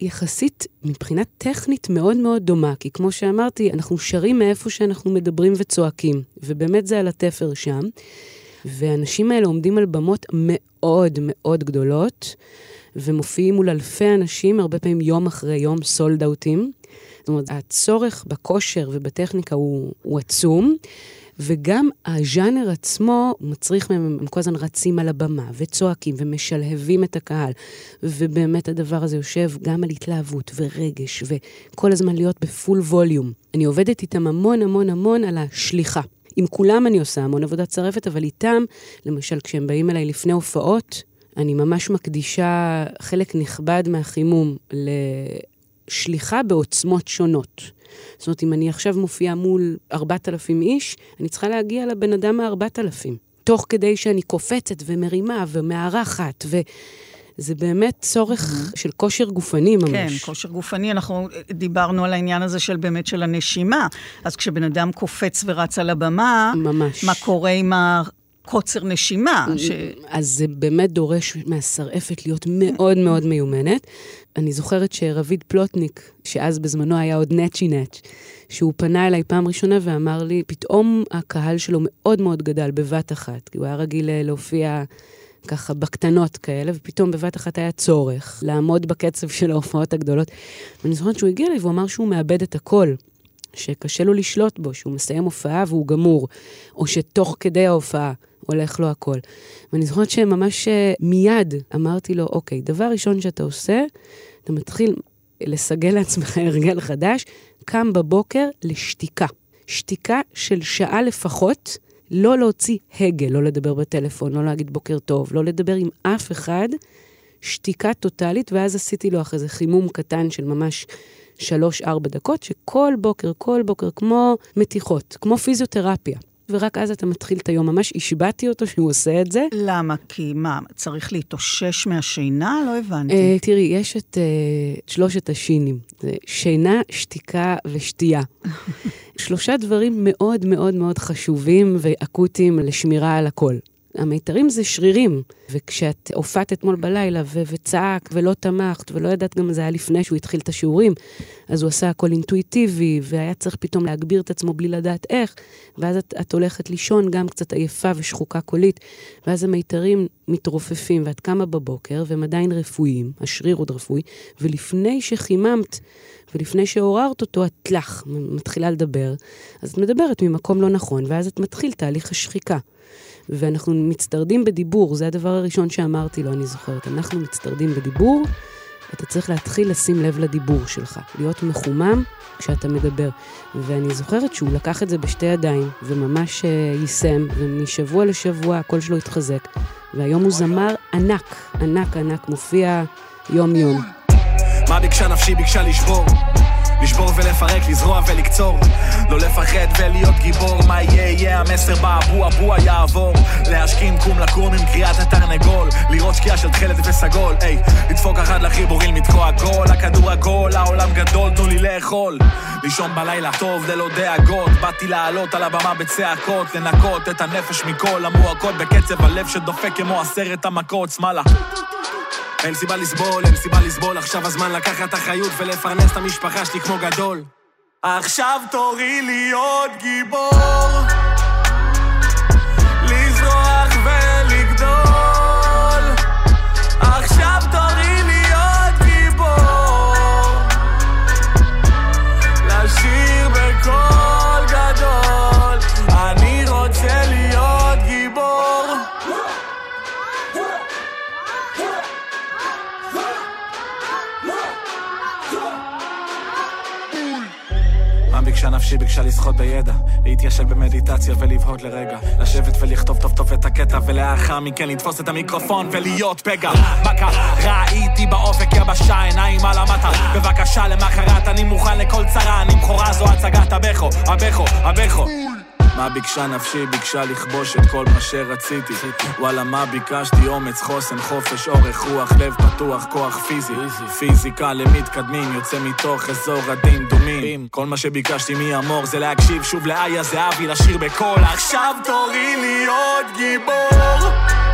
יחסית, מבחינה טכנית, מאוד מאוד דומה, כי כמו שאמרתי, אנחנו שרים מאיפה שאנחנו מדברים וצועקים, ובאמת זה על התפר שם. והאנשים האלה עומדים על במות מאוד מאוד גדולות, ומופיעים מול אלפי אנשים, הרבה פעמים יום אחרי יום, סולד אאוטים. זאת אומרת, הצורך בכושר ובטכניקה הוא, הוא עצום. וגם הז'אנר עצמו מצריך מהם, הם כל הזמן רצים על הבמה וצועקים ומשלהבים את הקהל. ובאמת הדבר הזה יושב גם על התלהבות ורגש, וכל הזמן להיות בפול ווליום. אני עובדת איתם המון המון המון על השליחה. עם כולם אני עושה המון עבודת צרפת, אבל איתם, למשל, כשהם באים אליי לפני הופעות, אני ממש מקדישה חלק נכבד מהחימום לשליחה בעוצמות שונות. זאת אומרת, אם אני עכשיו מופיעה מול 4,000 איש, אני צריכה להגיע לבן אדם מ-4,000. תוך כדי שאני קופצת ומרימה ומארחת, ו... זה באמת צורך mm-hmm. של כושר גופני ממש. כן, כושר גופני. אנחנו דיברנו על העניין הזה של באמת של הנשימה. אז כשבן אדם קופץ ורץ על הבמה, ממש. מה קורה עם ה... קוצר נשימה. ש... אז זה באמת דורש מהשרעפת להיות מאוד מאוד מיומנת. אני זוכרת שרביד פלוטניק, שאז בזמנו היה עוד נצ'י נצ', שהוא פנה אליי פעם ראשונה ואמר לי, פתאום הקהל שלו מאוד מאוד גדל בבת אחת, כי הוא היה רגיל אה, להופיע ככה בקטנות כאלה, ופתאום בבת אחת היה צורך לעמוד בקצב של ההופעות הגדולות. ואני זוכרת שהוא הגיע אליי והוא אמר שהוא מאבד את הכל. שקשה לו לשלוט בו, שהוא מסיים הופעה והוא גמור, או שתוך כדי ההופעה הולך לו הכל. ואני זוכרת שממש אה, מיד אמרתי לו, אוקיי, דבר ראשון שאתה עושה, אתה מתחיל לסגל לעצמך הרגל חדש, קם בבוקר לשתיקה. שתיקה של שעה לפחות, לא להוציא הגה, לא לדבר בטלפון, לא להגיד בוקר טוב, לא לדבר עם אף אחד, שתיקה טוטאלית, ואז עשיתי לו אחרי זה חימום קטן של ממש שלוש-ארבע דקות, שכל בוקר, כל בוקר, כמו מתיחות, כמו פיזיותרפיה. ורק אז אתה מתחיל את היום. ממש השבעתי אותו שהוא עושה את זה. למה? כי מה, צריך להתאושש מהשינה? לא הבנתי. אה, תראי, יש את אה, שלושת השינים. זה שינה, שתיקה ושתייה. שלושה דברים מאוד מאוד מאוד חשובים ואקוטיים לשמירה על הכל. המיתרים זה שרירים, וכשאת הופעת אתמול בלילה ו- וצעקת ולא תמכת ולא ידעת גם זה היה לפני שהוא התחיל את השיעורים, אז הוא עשה הכל אינטואיטיבי, והיה צריך פתאום להגביר את עצמו בלי לדעת איך, ואז את, את הולכת לישון גם קצת עייפה ושחוקה קולית, ואז המיתרים מתרופפים, ואת קמה בבוקר והם עדיין רפואיים, השריר עוד רפואי, ולפני שחיממת ולפני שעוררת אותו, את לך, מתחילה לדבר, אז את מדברת ממקום לא נכון, ואז את מתחיל תהליך השחיקה. ואנחנו מצטרדים בדיבור, זה הדבר הראשון שאמרתי לו, אני זוכרת. אנחנו מצטרדים בדיבור, אתה צריך להתחיל לשים לב לדיבור שלך, להיות מחומם כשאתה מדבר. ואני זוכרת שהוא לקח את זה בשתי ידיים, וממש uh, יישם, ומשבוע לשבוע הקול שלו התחזק. והיום הוא זמר ענק, ענק ענק, מופיע יום-יום. מה ביקשה נפשי? ביקשה לשבור. לשבור ולפרק, לזרוע ולקצור. לא לפחד ולהיות גיבור מה יהיה יהיה המסר באבו אבו יעבור. להשכים קום לקום עם קריאת התרנגול לראות שקיעה של תכלת וסגול. היי לדפוק אחד לחיבורים לתקוע גול. הכדור עגול העולם גדול תנו לי לאכול. לישון בלילה טוב ללא דאגות. באתי לעלות על הבמה בצעקות לנקות את הנפש מכל המועקות. בקצב הלב שדופק כמו עשרת המכות שמאלה אין סיבה לסבול, אין סיבה לסבול, עכשיו הזמן לקחת אחריות ולפרנס את המשפחה שלי כמו גדול. עכשיו תורי להיות גיבור, מה ביקשה לשחות בידע, להתיישב במדיטציה ולבהות לרגע, לשבת ולכתוב טוב טוב את הקטע, ולאחר מכן לתפוס את המיקרופון ולהיות פגע. מה קרה? ראיתי באופק יבשה, עיניים על המטה. בבקשה, למחרת אני מוכן לכל צרה, אני בכורה זו הצגת הבכו, הבכו, הבכו. מה ביקשה נפשי? ביקשה לכבוש את כל מה שרציתי. וואלה, מה ביקשתי? אומץ, חוסן, חופש, אורך רוח, לב פתוח, כוח פיזי. פיזיקה למתקדמים, יוצא מתוך אזור הדין דומים. כל מה שביקשתי מאמור זה להקשיב שוב לאיה זהבי, לשיר בקול. עכשיו תורי להיות גיבור.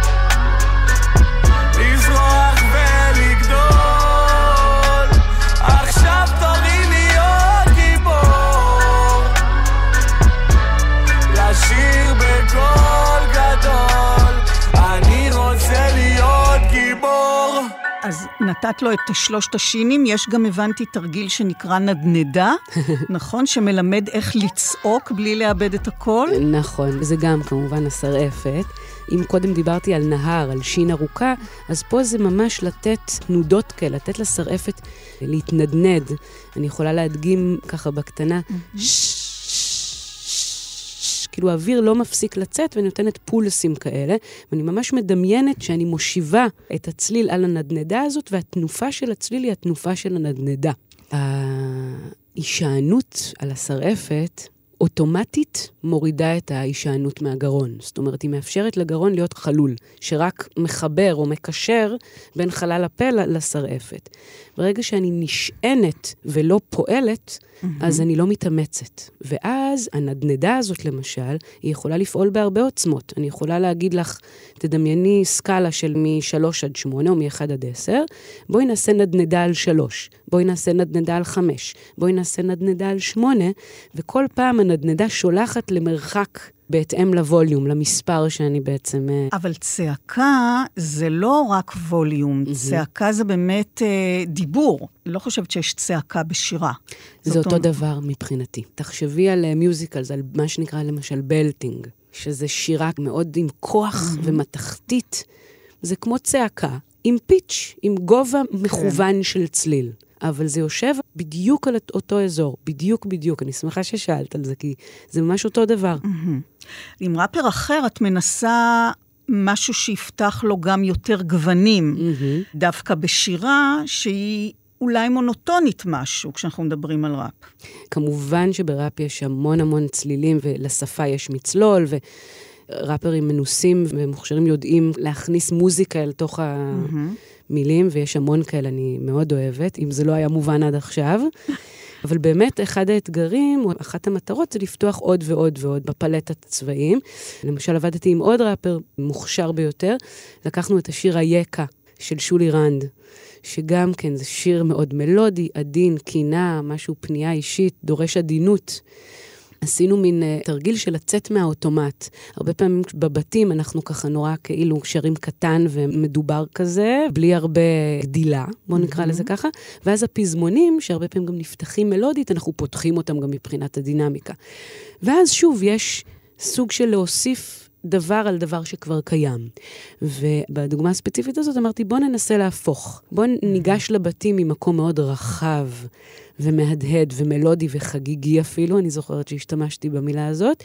נתת לו את שלושת השינים, יש גם, הבנתי, תרגיל שנקרא נדנדה, נכון? שמלמד איך לצעוק בלי לאבד את הקול? נכון, וזה גם כמובן השרעפת. אם קודם דיברתי על נהר, על שין ארוכה, אז פה זה ממש לתת תנודות כאלה, לתת לשרעפת להתנדנד. אני יכולה להדגים ככה בקטנה, כאילו האוויר לא מפסיק לצאת ואני נותנת פולסים כאלה, ואני ממש מדמיינת שאני מושיבה את הצליל על הנדנדה הזאת, והתנופה של הצליל היא התנופה של הנדנדה. ההישענות על השרעפת אוטומטית מורידה את ההישענות מהגרון. זאת אומרת, היא מאפשרת לגרון להיות חלול, שרק מחבר או מקשר בין חלל הפה לשרעפת. ברגע שאני נשענת ולא פועלת, mm-hmm. אז אני לא מתאמצת. ואז הנדנדה הזאת, למשל, היא יכולה לפעול בהרבה עוצמות. אני יכולה להגיד לך, תדמייני סקאלה של מ-3 עד 8 או מ-1 עד 10, בואי נעשה נדנדה על 3, בואי נעשה נדנדה על 5, בואי נעשה נדנדה על 8, וכל פעם הנדנדה שולחת למרחק בהתאם לווליום, למספר שאני בעצם... אבל צעקה זה לא רק ווליום, mm-hmm. צעקה זה באמת אה, דיבור. לא חושבת שיש צעקה בשירה. זה אותו. דבר מבחינתי. תחשבי על מיוזיקלס, על מה שנקרא למשל בלטינג, שזה שירה מאוד עם כוח mm-hmm. ומתכתית. זה כמו צעקה, עם פיץ', עם גובה מכוון כן. של צליל. אבל זה יושב בדיוק על אותו אזור, בדיוק בדיוק. אני שמחה ששאלת על זה, כי זה ממש אותו דבר. Mm-hmm. עם ראפר אחר את מנסה משהו שיפתח לו גם יותר גוונים, mm-hmm. דווקא בשירה שהיא... אולי מונוטונית משהו כשאנחנו מדברים על ראפ. כמובן שבראפ יש המון המון צלילים, ולשפה יש מצלול, וראפרים מנוסים ומוכשרים יודעים להכניס מוזיקה אל תוך המילים, ויש המון כאלה, אני מאוד אוהבת, אם זה לא היה מובן עד עכשיו. אבל באמת, אחד האתגרים, או אחת המטרות, זה לפתוח עוד ועוד ועוד בפלטת הצבעים. למשל, עבדתי עם עוד ראפר מוכשר ביותר, לקחנו את השיר היקה של שולי רנד, שגם כן זה שיר מאוד מלודי, עדין, קינה, משהו פנייה אישית, דורש עדינות. עשינו מין uh, תרגיל של לצאת מהאוטומט. הרבה פעמים בבתים אנחנו ככה נורא כאילו שרים קטן ומדובר כזה, בלי הרבה גדילה, בואו נקרא mm-hmm. לזה ככה, ואז הפזמונים, שהרבה פעמים גם נפתחים מלודית, אנחנו פותחים אותם גם מבחינת הדינמיקה. ואז שוב, יש סוג של להוסיף דבר על דבר שכבר קיים. ובדוגמה הספציפית הזאת אמרתי, בוא ננסה להפוך. בוא ניגש לבתים ממקום מאוד רחב ומהדהד ומלודי וחגיגי אפילו, אני זוכרת שהשתמשתי במילה הזאת,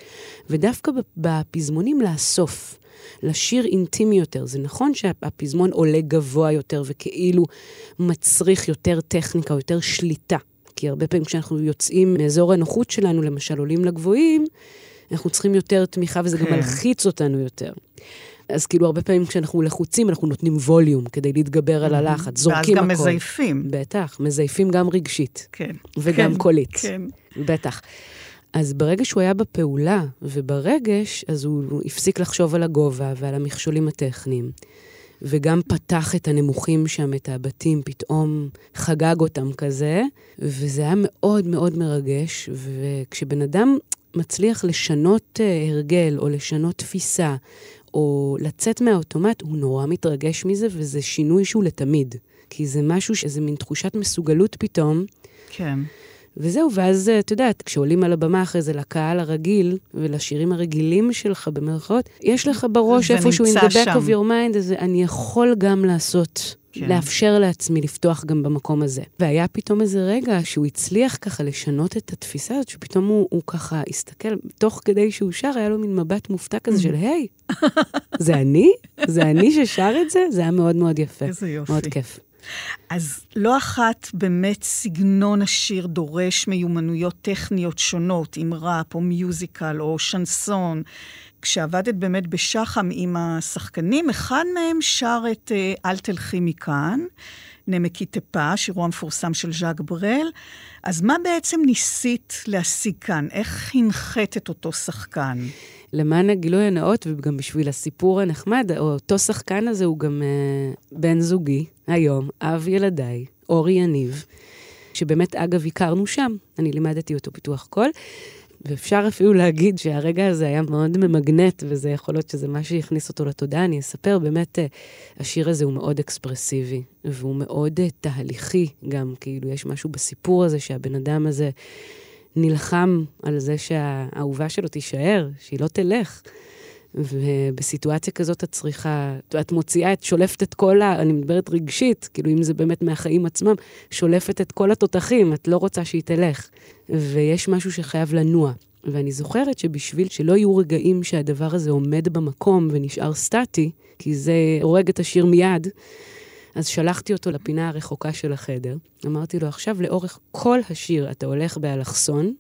ודווקא בפזמונים לאסוף. לשיר אינטימי יותר. זה נכון שהפזמון עולה גבוה יותר וכאילו מצריך יותר טכניקה, יותר שליטה. כי הרבה פעמים כשאנחנו יוצאים מאזור הנוחות שלנו, למשל עולים לגבוהים, אנחנו צריכים יותר תמיכה וזה כן. גם מלחיץ אותנו יותר. אז כאילו, הרבה פעמים כשאנחנו לחוצים, אנחנו נותנים ווליום כדי להתגבר על הלחץ, זורקים הכול. ואז גם. מזייפים. בטח, מזייפים גם רגשית. כן. וגם כן, קולית. כן. בטח. אז ברגע שהוא היה בפעולה וברגש, אז הוא הפסיק לחשוב על הגובה ועל המכשולים הטכניים. וגם פתח את הנמוכים שם, את הבתים, פתאום חגג אותם כזה, וזה היה מאוד מאוד מרגש. וכשבן אדם מצליח לשנות uh, הרגל או לשנות תפיסה, או לצאת מהאוטומט, הוא נורא מתרגש מזה, וזה שינוי שהוא לתמיד. כי זה משהו, איזה מין תחושת מסוגלות פתאום. כן. וזהו, ואז, אה, את יודעת, כשעולים על הבמה אחרי זה לקהל הרגיל ולשירים הרגילים שלך, במרכאות, יש לך בראש איפשהו, in the back of your mind, אז אני יכול גם לעשות כן. לאפשר לעצמי לפתוח גם במקום הזה. והיה פתאום איזה רגע שהוא הצליח ככה לשנות את התפיסה הזאת, שפתאום הוא, הוא ככה הסתכל, תוך כדי שהוא שר, היה לו מין מבט מופתע כזה של, היי, זה אני? זה אני ששר את זה? זה היה מאוד מאוד יפה. איזה יופי. מאוד כיף. אז לא אחת באמת סגנון השיר דורש מיומנויות טכניות שונות, עם ראפ או מיוזיקל או שנסון. כשעבדת באמת בשחם עם השחקנים, אחד מהם שר את אה, "אל תלכי מכאן", נמקי טפה, שירו המפורסם של ז'אק ברל. אז מה בעצם ניסית להשיג כאן? איך הנחית את אותו שחקן? למען הגילוי הנאות, וגם בשביל הסיפור הנחמד, אותו שחקן הזה הוא גם uh, בן זוגי, היום, אב ילדיי, אורי יניב, שבאמת, אגב, הכרנו שם. אני לימדתי אותו פיתוח קול. ואפשר אפילו להגיד שהרגע הזה היה מאוד ממגנט, וזה יכול להיות שזה מה שהכניס אותו לתודעה. אני אספר, באמת, אה, השיר הזה הוא מאוד אקספרסיבי, והוא מאוד uh, תהליכי גם, כאילו, יש משהו בסיפור הזה שהבן אדם הזה נלחם על זה שהאהובה שלו תישאר, שהיא לא תלך. ובסיטואציה כזאת את צריכה, את מוציאה, את שולפת את כל ה... אני מדברת רגשית, כאילו אם זה באמת מהחיים עצמם, שולפת את כל התותחים, את לא רוצה שהיא תלך. ויש משהו שחייב לנוע. ואני זוכרת שבשביל שלא יהיו רגעים שהדבר הזה עומד במקום ונשאר סטטי, כי זה הורג את השיר מיד, אז שלחתי אותו לפינה הרחוקה של החדר. אמרתי לו, עכשיו לאורך כל השיר אתה הולך באלכסון,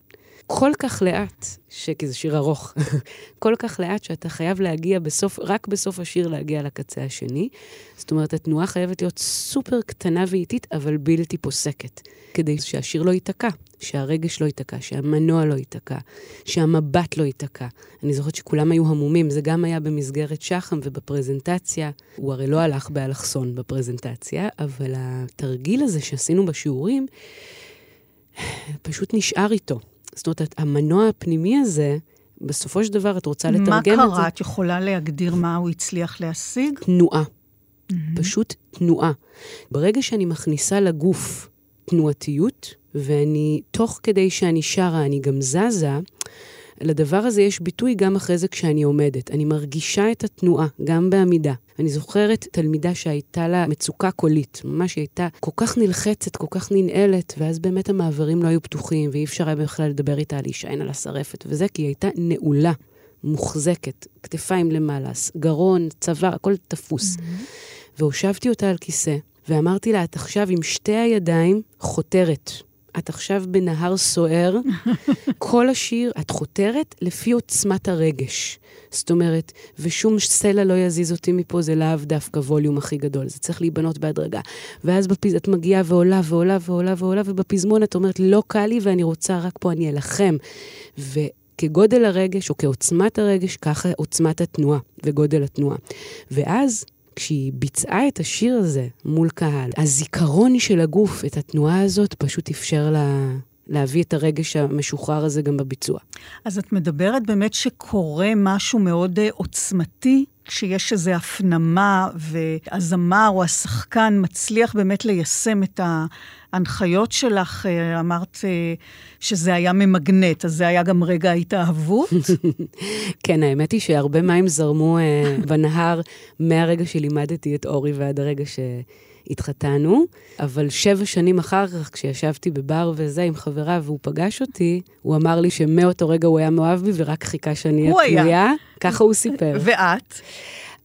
כל כך לאט, ש... כי זה שיר ארוך, כל כך לאט שאתה חייב להגיע בסוף, רק בסוף השיר להגיע לקצה השני. זאת אומרת, התנועה חייבת להיות סופר קטנה ואיטית, אבל בלתי פוסקת, כדי שהשיר לא ייתקע, שהרגש לא ייתקע, שהמנוע לא ייתקע, שהמבט לא ייתקע. אני זוכרת שכולם היו המומים, זה גם היה במסגרת שחם ובפרזנטציה. הוא הרי לא הלך באלכסון בפרזנטציה, אבל התרגיל הזה שעשינו בשיעורים, פשוט נשאר איתו. זאת אומרת, המנוע הפנימי הזה, בסופו של דבר את רוצה לתרגם את זה. מה קרה? את יכולה להגדיר מה הוא הצליח להשיג? תנועה. Mm-hmm. פשוט תנועה. ברגע שאני מכניסה לגוף תנועתיות, ואני, תוך כדי שאני שרה, אני גם זזה, לדבר הזה יש ביטוי גם אחרי זה כשאני עומדת. אני מרגישה את התנועה, גם בעמידה. אני זוכרת תלמידה שהייתה לה מצוקה קולית, ממש היא הייתה כל כך נלחצת, כל כך ננעלת, ואז באמת המעברים לא היו פתוחים, ואי אפשר היה בכלל לדבר איתה, להישען על השרפת וזה, כי היא הייתה נעולה, מוחזקת, כתפיים למעלה, גרון, צוואר, הכל תפוס. Mm-hmm. והושבתי אותה על כיסא, ואמרתי לה, את עכשיו עם שתי הידיים חותרת. את עכשיו בנהר סוער, כל השיר את חותרת לפי עוצמת הרגש. זאת אומרת, ושום סלע לא יזיז אותי מפה, זה לאו דווקא ווליום הכי גדול, זה צריך להיבנות בהדרגה. ואז בפז... את מגיעה ועולה ועולה ועולה ועולה, ובפזמון את אומרת, לא קל לי ואני רוצה רק פה, אני אלחם. וכגודל הרגש, או כעוצמת הרגש, ככה עוצמת התנועה וגודל התנועה. ואז כשהיא ביצעה את השיר הזה מול קהל, הזיכרון של הגוף, את התנועה הזאת, פשוט אפשר לה להביא את הרגש המשוחרר הזה גם בביצוע. אז את מדברת באמת שקורה משהו מאוד אה, עוצמתי, כשיש איזו הפנמה והזמר או השחקן מצליח באמת ליישם את ההנחיות שלך. אה, אמרת אה, שזה היה ממגנט, אז זה היה גם רגע התאהבות? כן, האמת היא שהרבה מים זרמו בנהר מהרגע שלימדתי את אורי ועד הרגע ש... התחתנו, אבל שבע שנים אחר כך, כשישבתי בבר וזה עם חברה והוא פגש אותי, הוא אמר לי שמאותו רגע הוא היה מאוהב בי ורק חיכה שאני אהיה פנויה. ככה הוא סיפר. ואת?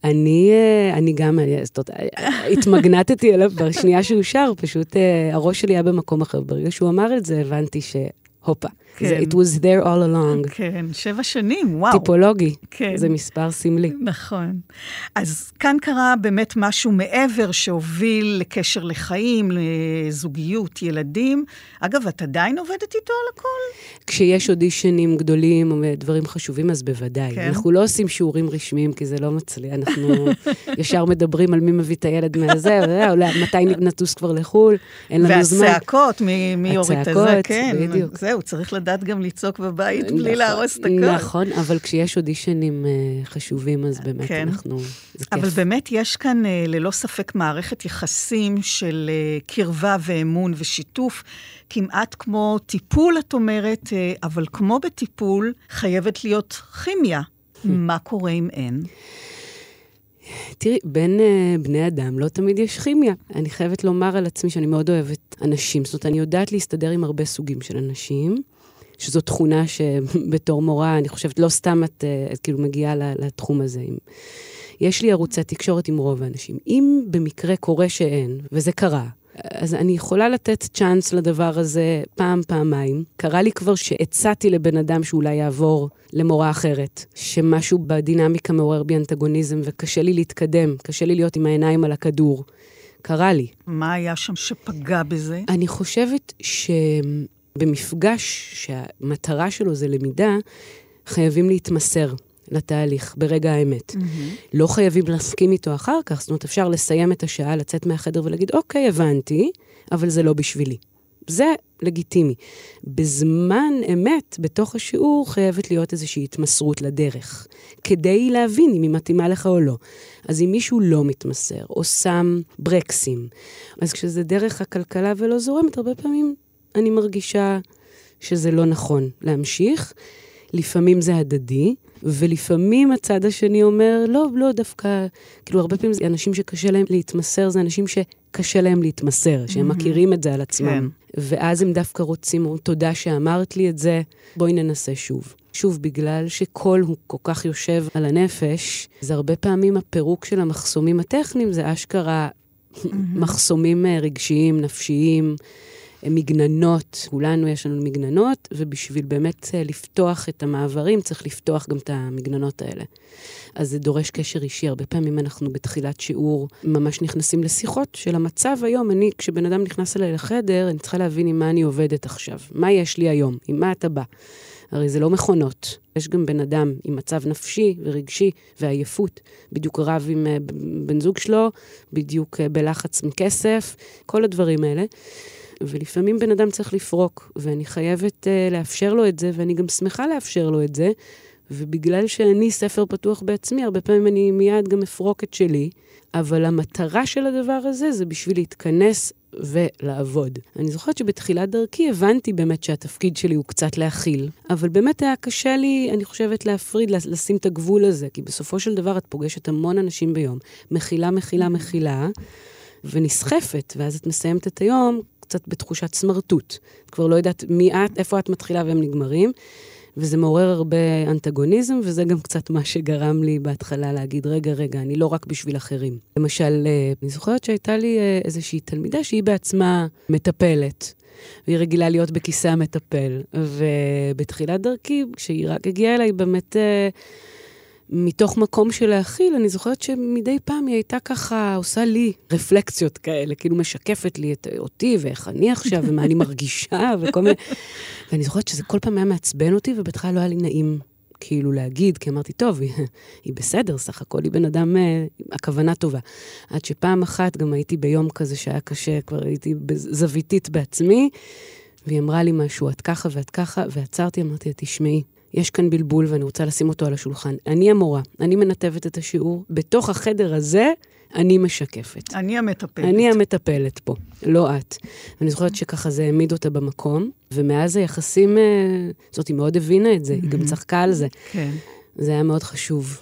אני, אה, אני גם, זאת אומרת, התמגנטתי אליו בשנייה שהוא שר, פשוט אה, הראש שלי היה במקום אחר. ברגע שהוא אמר את זה, הבנתי ש... הופה. כן. It was there all along. כן, שבע שנים, וואו. טיפולוגי. כן. זה מספר סמלי. נכון. אז כאן קרה באמת משהו מעבר שהוביל לקשר לחיים, לזוגיות, ילדים. אגב, את עדיין עובדת איתו על הכל? כשיש אודישנים גדולים או דברים חשובים, אז בוודאי. כן. אנחנו לא עושים שיעורים רשמיים, כי זה לא מצליח. אנחנו ישר מדברים על מי מביא את הילד מהזה, מתי נטוס כבר לחו"ל, אין לנו זמן. והצעקות, מי יוריד את זה, כן. בדיוק. זהו, צריך לדעת גם לצעוק בבית בלי נכון, להרוס את הכל. נכון, אבל כשיש אודישנים uh, חשובים, אז באמת כן. אנחנו, זה כיף. אבל באמת יש כאן uh, ללא ספק מערכת יחסים של uh, קרבה ואמון ושיתוף, כמעט כמו טיפול, את אומרת, אבל כמו בטיפול, חייבת להיות כימיה. מה קורה אם אין? תראי, בין uh, בני אדם לא תמיד יש כימיה. אני חייבת לומר על עצמי שאני מאוד אוהבת אנשים. זאת אומרת, אני יודעת להסתדר עם הרבה סוגים של אנשים, שזו תכונה שבתור מורה, אני חושבת, לא סתם את, uh, את כאילו מגיעה לתחום הזה. עם... יש לי ערוצי תקשורת עם רוב האנשים. אם במקרה קורה שאין, וזה קרה, אז אני יכולה לתת צ'אנס לדבר הזה פעם, פעמיים. קרה לי כבר שהצעתי לבן אדם שאולי יעבור למורה אחרת, שמשהו בדינמיקה מעורר בי אנטגוניזם וקשה לי להתקדם, קשה לי להיות עם העיניים על הכדור. קרה לי. מה היה שם שפגע בזה? אני חושבת שבמפגש שהמטרה שלו זה למידה, חייבים להתמסר. לתהליך ברגע האמת. Mm-hmm. לא חייבים להסכים איתו אחר כך, זאת אומרת, אפשר לסיים את השעה, לצאת מהחדר ולהגיד, אוקיי, הבנתי, אבל זה לא בשבילי. זה לגיטימי. בזמן אמת, בתוך השיעור, חייבת להיות איזושהי התמסרות לדרך, כדי להבין אם היא מתאימה לך או לא. אז אם מישהו לא מתמסר, או שם ברקסים, אז כשזה דרך הכלכלה ולא זורמת, הרבה פעמים אני מרגישה שזה לא נכון להמשיך. לפעמים זה הדדי, ולפעמים הצד השני אומר, לא, לא, דווקא, כאילו, הרבה פעמים זה אנשים שקשה להם להתמסר, זה אנשים שקשה להם להתמסר, שהם mm-hmm. מכירים את זה על עצמם. כן. ואז הם דווקא רוצים, תודה שאמרת לי את זה, בואי ננסה שוב. שוב, בגלל שקול הוא כל כך יושב על הנפש, זה הרבה פעמים הפירוק של המחסומים הטכניים, זה אשכרה mm-hmm. מחסומים אה, רגשיים, נפשיים. מגננות, כולנו יש לנו מגננות, ובשביל באמת אה, לפתוח את המעברים, צריך לפתוח גם את המגננות האלה. אז זה דורש קשר אישי. הרבה פעמים אנחנו בתחילת שיעור ממש נכנסים לשיחות של המצב היום. אני, כשבן אדם נכנס אליי לחדר, אני צריכה להבין עם מה אני עובדת עכשיו. מה יש לי היום? עם מה אתה בא? הרי זה לא מכונות. יש גם בן אדם עם מצב נפשי ורגשי ועייפות. בדיוק רב עם אה, בן זוג שלו, בדיוק אה, בלחץ מכסף, כל הדברים האלה. ולפעמים בן אדם צריך לפרוק, ואני חייבת uh, לאפשר לו את זה, ואני גם שמחה לאפשר לו את זה. ובגלל שאני ספר פתוח בעצמי, הרבה פעמים אני מיד גם אפרוק את שלי, אבל המטרה של הדבר הזה זה בשביל להתכנס ולעבוד. אני זוכרת שבתחילת דרכי הבנתי באמת שהתפקיד שלי הוא קצת להכיל, אבל באמת היה קשה לי, אני חושבת, להפריד, לשים את הגבול הזה, כי בסופו של דבר את פוגשת המון אנשים ביום, מכילה, מכילה, מכילה. ונסחפת, ואז את מסיימת את היום קצת בתחושת סמרטוט. את כבר לא יודעת מי את, איפה את מתחילה והם נגמרים. וזה מעורר הרבה אנטגוניזם, וזה גם קצת מה שגרם לי בהתחלה להגיד, רגע, רגע, אני לא רק בשביל אחרים. למשל, אה, אני זוכרת שהייתה לי אה, איזושהי תלמידה שהיא בעצמה מטפלת. והיא רגילה להיות בכיסא המטפל. ובתחילת דרכי, כשהיא רק הגיעה אליי באמת אה, מתוך מקום של להכיל, אני זוכרת שמדי פעם היא הייתה ככה עושה לי רפלקציות כאלה, כאילו משקפת לי את אותי ואיך אני עכשיו ומה אני מרגישה וכל מיני... ואני זוכרת שזה כל פעם היה מעצבן אותי, ובהתחלה לא היה לי נעים כאילו להגיד, כי אמרתי, טוב, היא, היא בסדר, סך הכל היא בן אדם, אה, הכוונה טובה. עד שפעם אחת גם הייתי ביום כזה שהיה קשה, כבר הייתי זוויתית בעצמי, והיא אמרה לי משהו, את ככה ואת ככה, ועצרתי, אמרתי לה, תשמעי, יש כאן בלבול ואני רוצה לשים אותו על השולחן. אני המורה, אני מנתבת את השיעור, בתוך החדר הזה אני משקפת. אני המטפלת. אני המטפלת פה, לא את. אני זוכרת שככה זה העמיד אותה במקום, ומאז היחסים, אה, זאת, היא מאוד הבינה את זה, היא גם צחקה על זה. כן. זה היה מאוד חשוב.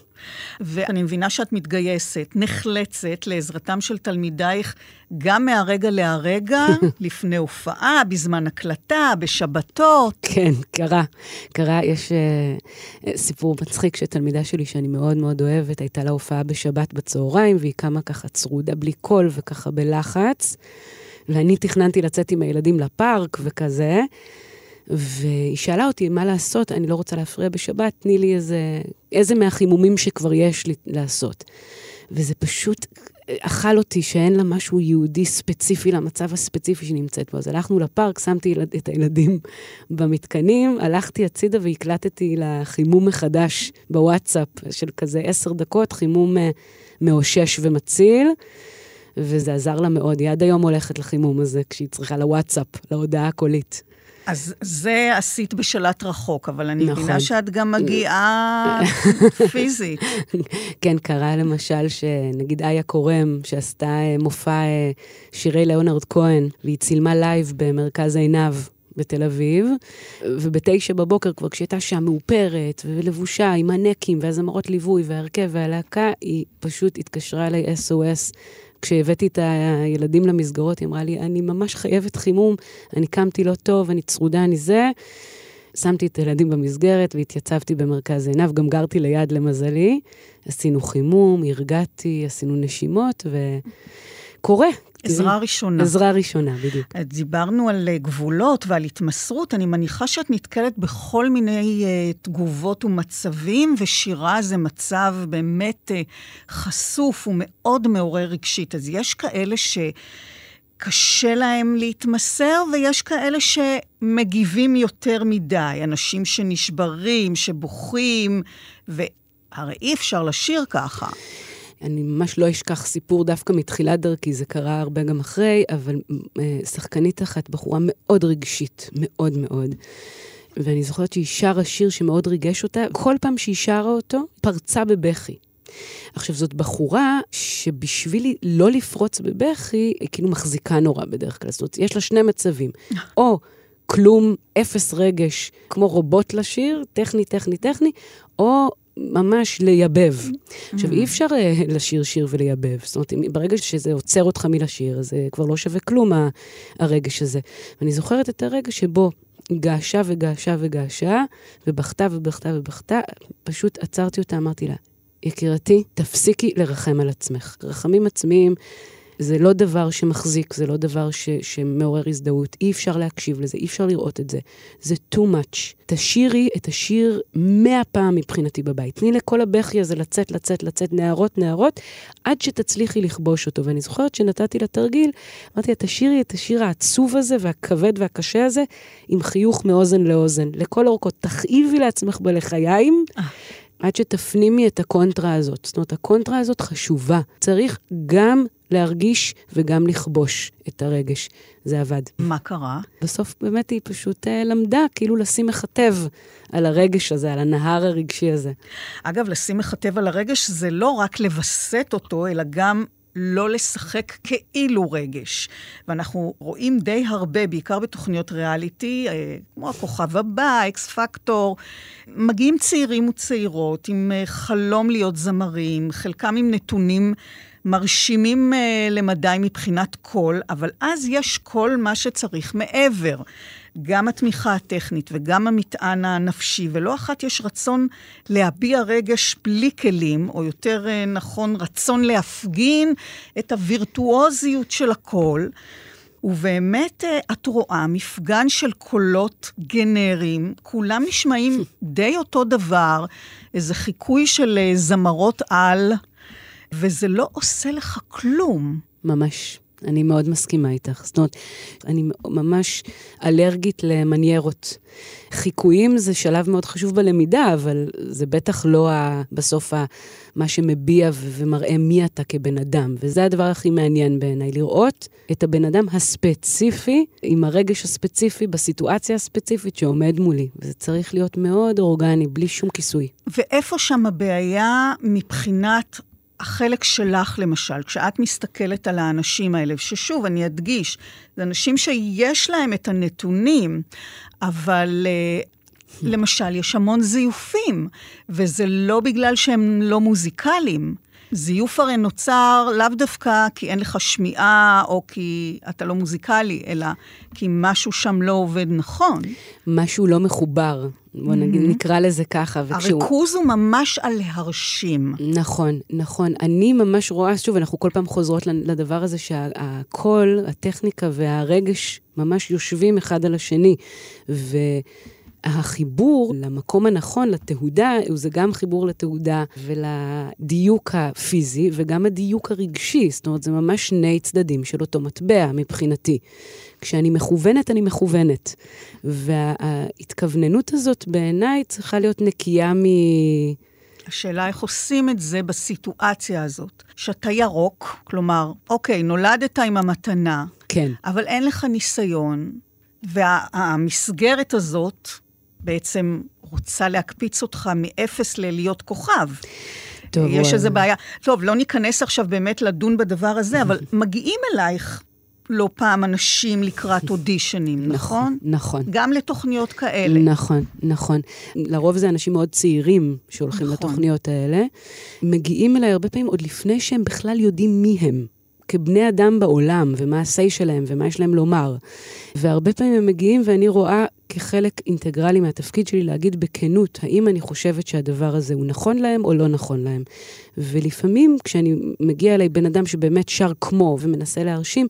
ואני מבינה שאת מתגייסת, נחלצת לעזרתם של תלמידייך גם מהרגע להרגע, לפני הופעה, בזמן הקלטה, בשבתות. כן, קרה. קרה, יש uh, סיפור מצחיק שתלמידה שלי, שאני מאוד מאוד אוהבת, הייתה לה הופעה בשבת בצהריים, והיא קמה ככה צרודה בלי קול וככה בלחץ. ואני תכננתי לצאת עם הילדים לפארק וכזה. והיא שאלה אותי מה לעשות, אני לא רוצה להפריע בשבת, תני לי איזה, איזה מהחימומים שכבר יש לי לעשות. וזה פשוט אכל אותי שאין לה משהו יהודי ספציפי למצב הספציפי שנמצאת בו. אז הלכנו לפארק, שמתי את הילדים במתקנים, הלכתי הצידה והקלטתי לה חימום מחדש בוואטסאפ של כזה עשר דקות, חימום אה, מאושש ומציל. וזה עזר לה מאוד. היא עד היום הולכת לחימום הזה כשהיא צריכה לוואטסאפ, להודעה הקולית. אז זה עשית בשלט רחוק, אבל אני נכון. מבינה שאת גם מגיעה פיזית. כן, קרה למשל שנגיד איה קורם, שעשתה אה, מופע אה, שירי ליאונרד כהן, והיא צילמה לייב במרכז עינב. בתל אביב, ובתשע בבוקר, כבר כשהייתה שם מאופרת ולבושה עם הנגנים והזמרות ליווי וההרכב והלהקה, היא פשוט התקשרה אליי SOS כשהבאתי את הילדים למסגרות, היא אמרה לי, אני ממש חייבת חימום, אני קמתי לא טוב, אני צרודה, אני זה. שמתי את הילדים במסגרת והתייצבתי במרכז עינב, גם גרתי ליד למזלי. עשינו חימום, הרגעתי, עשינו נשימות, וקורה, עזרה ראשונה. עזרה ראשונה, בדיוק. דיברנו על אה, גבולות ועל התמסרות. אני מניחה שאת נתקלת בכל מיני uh, תגובות ומצבים, ושירה זה מצב באמת uh, חשוף ומאוד מעורר רגשית. אז יש כאלה ש... קשה להם להתמסר, ויש כאלה שמגיבים יותר מדי, אנשים שנשברים, שבוכים, והרי אי אפשר לשיר ככה. אני ממש לא אשכח סיפור דווקא מתחילת דרכי, זה קרה הרבה גם אחרי, אבל אה, שחקנית אחת, בחורה מאוד רגשית, מאוד מאוד. ואני זוכרת שהיא שרה שיר שמאוד ריגש אותה, כל פעם שהיא שרה אותו, פרצה בבכי. עכשיו, זאת בחורה שבשביל לא לפרוץ בבכי, היא כאילו מחזיקה נורא בדרך כלל. זאת אומרת, יש לה שני מצבים. או כלום, אפס רגש, כמו רובוט לשיר, טכני, טכני, טכני, או ממש לייבב. עכשיו, אי אפשר uh, לשיר שיר ולייבב. זאת אומרת, ברגע שזה עוצר אותך מלשיר, זה כבר לא שווה כלום, הרגש הזה. ואני זוכרת את הרגע שבו געשה וגעשה וגעשה, ובכתה ובכתה ובכתה, פשוט עצרתי אותה, אמרתי לה, יקירתי, תפסיקי לרחם על עצמך. רחמים עצמיים זה לא דבר שמחזיק, זה לא דבר ש, שמעורר הזדהות. אי אפשר להקשיב לזה, אי אפשר לראות את זה. זה too much. תשירי את השיר מאה פעם מבחינתי בבית. תני לכל הבכי הזה לצאת, לצאת, לצאת, נהרות, נהרות, עד שתצליחי לכבוש אותו. ואני זוכרת שנתתי לה תרגיל, אמרתי לה, תשירי את השיר העצוב הזה והכבד והקשה הזה עם חיוך מאוזן לאוזן. לכל אורכו, תכאיבי לעצמך בלחיים. אה. עד שתפנימי את הקונטרה הזאת. זאת אומרת, הקונטרה הזאת חשובה. צריך גם להרגיש וגם לכבוש את הרגש. זה עבד. מה קרה? בסוף באמת היא פשוט uh, למדה כאילו לשים מכתב על הרגש הזה, על הנהר הרגשי הזה. אגב, לשים מכתב על הרגש זה לא רק לווסת אותו, אלא גם לא לשחק כאילו רגש. ואנחנו רואים די הרבה, בעיקר בתוכניות ריאליטי, אה, כמו הכוכב הבא, אקס פקטור, מגיעים צעירים וצעירות עם אה, חלום להיות זמרים, חלקם עם נתונים מרשימים אה, למדי מבחינת קול, אבל אז יש כל מה שצריך מעבר. גם התמיכה הטכנית וגם המטען הנפשי, ולא אחת יש רצון להביע רגש בלי כלים, או יותר אה, נכון, רצון להפגין את הווירטואוזיות של הקול. ובאמת אה, את רואה מפגן של קולות גנריים, כולם נשמעים די אותו דבר, איזה חיקוי של זמרות על, וזה לא עושה לך כלום. ממש. אני מאוד מסכימה איתך. זאת אומרת, אני ממש אלרגית למניירות. חיקויים זה שלב מאוד חשוב בלמידה, אבל זה בטח לא ה, בסוף ה, מה שמביע ומראה מי אתה כבן אדם. וזה הדבר הכי מעניין בעיניי, לראות את הבן אדם הספציפי, עם הרגש הספציפי, בסיטואציה הספציפית שעומד מולי. וזה צריך להיות מאוד אורגני, בלי שום כיסוי. ואיפה שם הבעיה מבחינת החלק שלך, למשל, כשאת מסתכלת על האנשים האלה, ששוב, אני אדגיש, זה אנשים שיש להם את הנתונים, אבל uh, למשל, יש המון זיופים, וזה לא בגלל שהם לא מוזיקליים. זיוף הרי נוצר לאו דווקא כי אין לך שמיעה או כי אתה לא מוזיקלי, אלא כי משהו שם לא עובד נכון. משהו לא מחובר, בוא נגיד, mm-hmm. נקרא לזה ככה. וכשהוא... הריכוז הוא ממש על להרשים. נכון, נכון. אני ממש רואה, שוב, אנחנו כל פעם חוזרות לדבר הזה שהקול, הטכניקה והרגש ממש יושבים אחד על השני. ו... החיבור למקום הנכון, לתהודה, זה גם חיבור לתהודה ולדיוק הפיזי וגם הדיוק הרגשי. זאת אומרת, זה ממש שני צדדים של אותו מטבע מבחינתי. כשאני מכוונת, אני מכוונת. וההתכווננות הזאת בעיניי צריכה להיות נקייה מ... השאלה איך עושים את זה בסיטואציה הזאת. שאתה ירוק, כלומר, אוקיי, נולדת עם המתנה, כן. אבל אין לך ניסיון, והמסגרת הזאת בעצם רוצה להקפיץ אותך מאפס ללהיות כוכב. טוב, יש וואי. איזה בעיה. טוב, לא ניכנס עכשיו באמת לדון בדבר הזה, אבל מגיעים אלייך לא פעם אנשים לקראת אודישנים, נכון? נכון. גם לתוכניות כאלה. נכון, נכון. לרוב זה אנשים מאוד צעירים שהולכים נכון. לתוכניות האלה. מגיעים אליי הרבה פעמים עוד לפני שהם בכלל יודעים מי הם. כבני אדם בעולם, ומה ה-say שלהם, ומה יש להם לומר. והרבה פעמים הם מגיעים ואני רואה כחלק אינטגרלי מהתפקיד שלי להגיד בכנות, האם אני חושבת שהדבר הזה הוא נכון להם או לא נכון להם. ולפעמים כשאני מגיע אליי בן אדם שבאמת שר כמו ומנסה להרשים,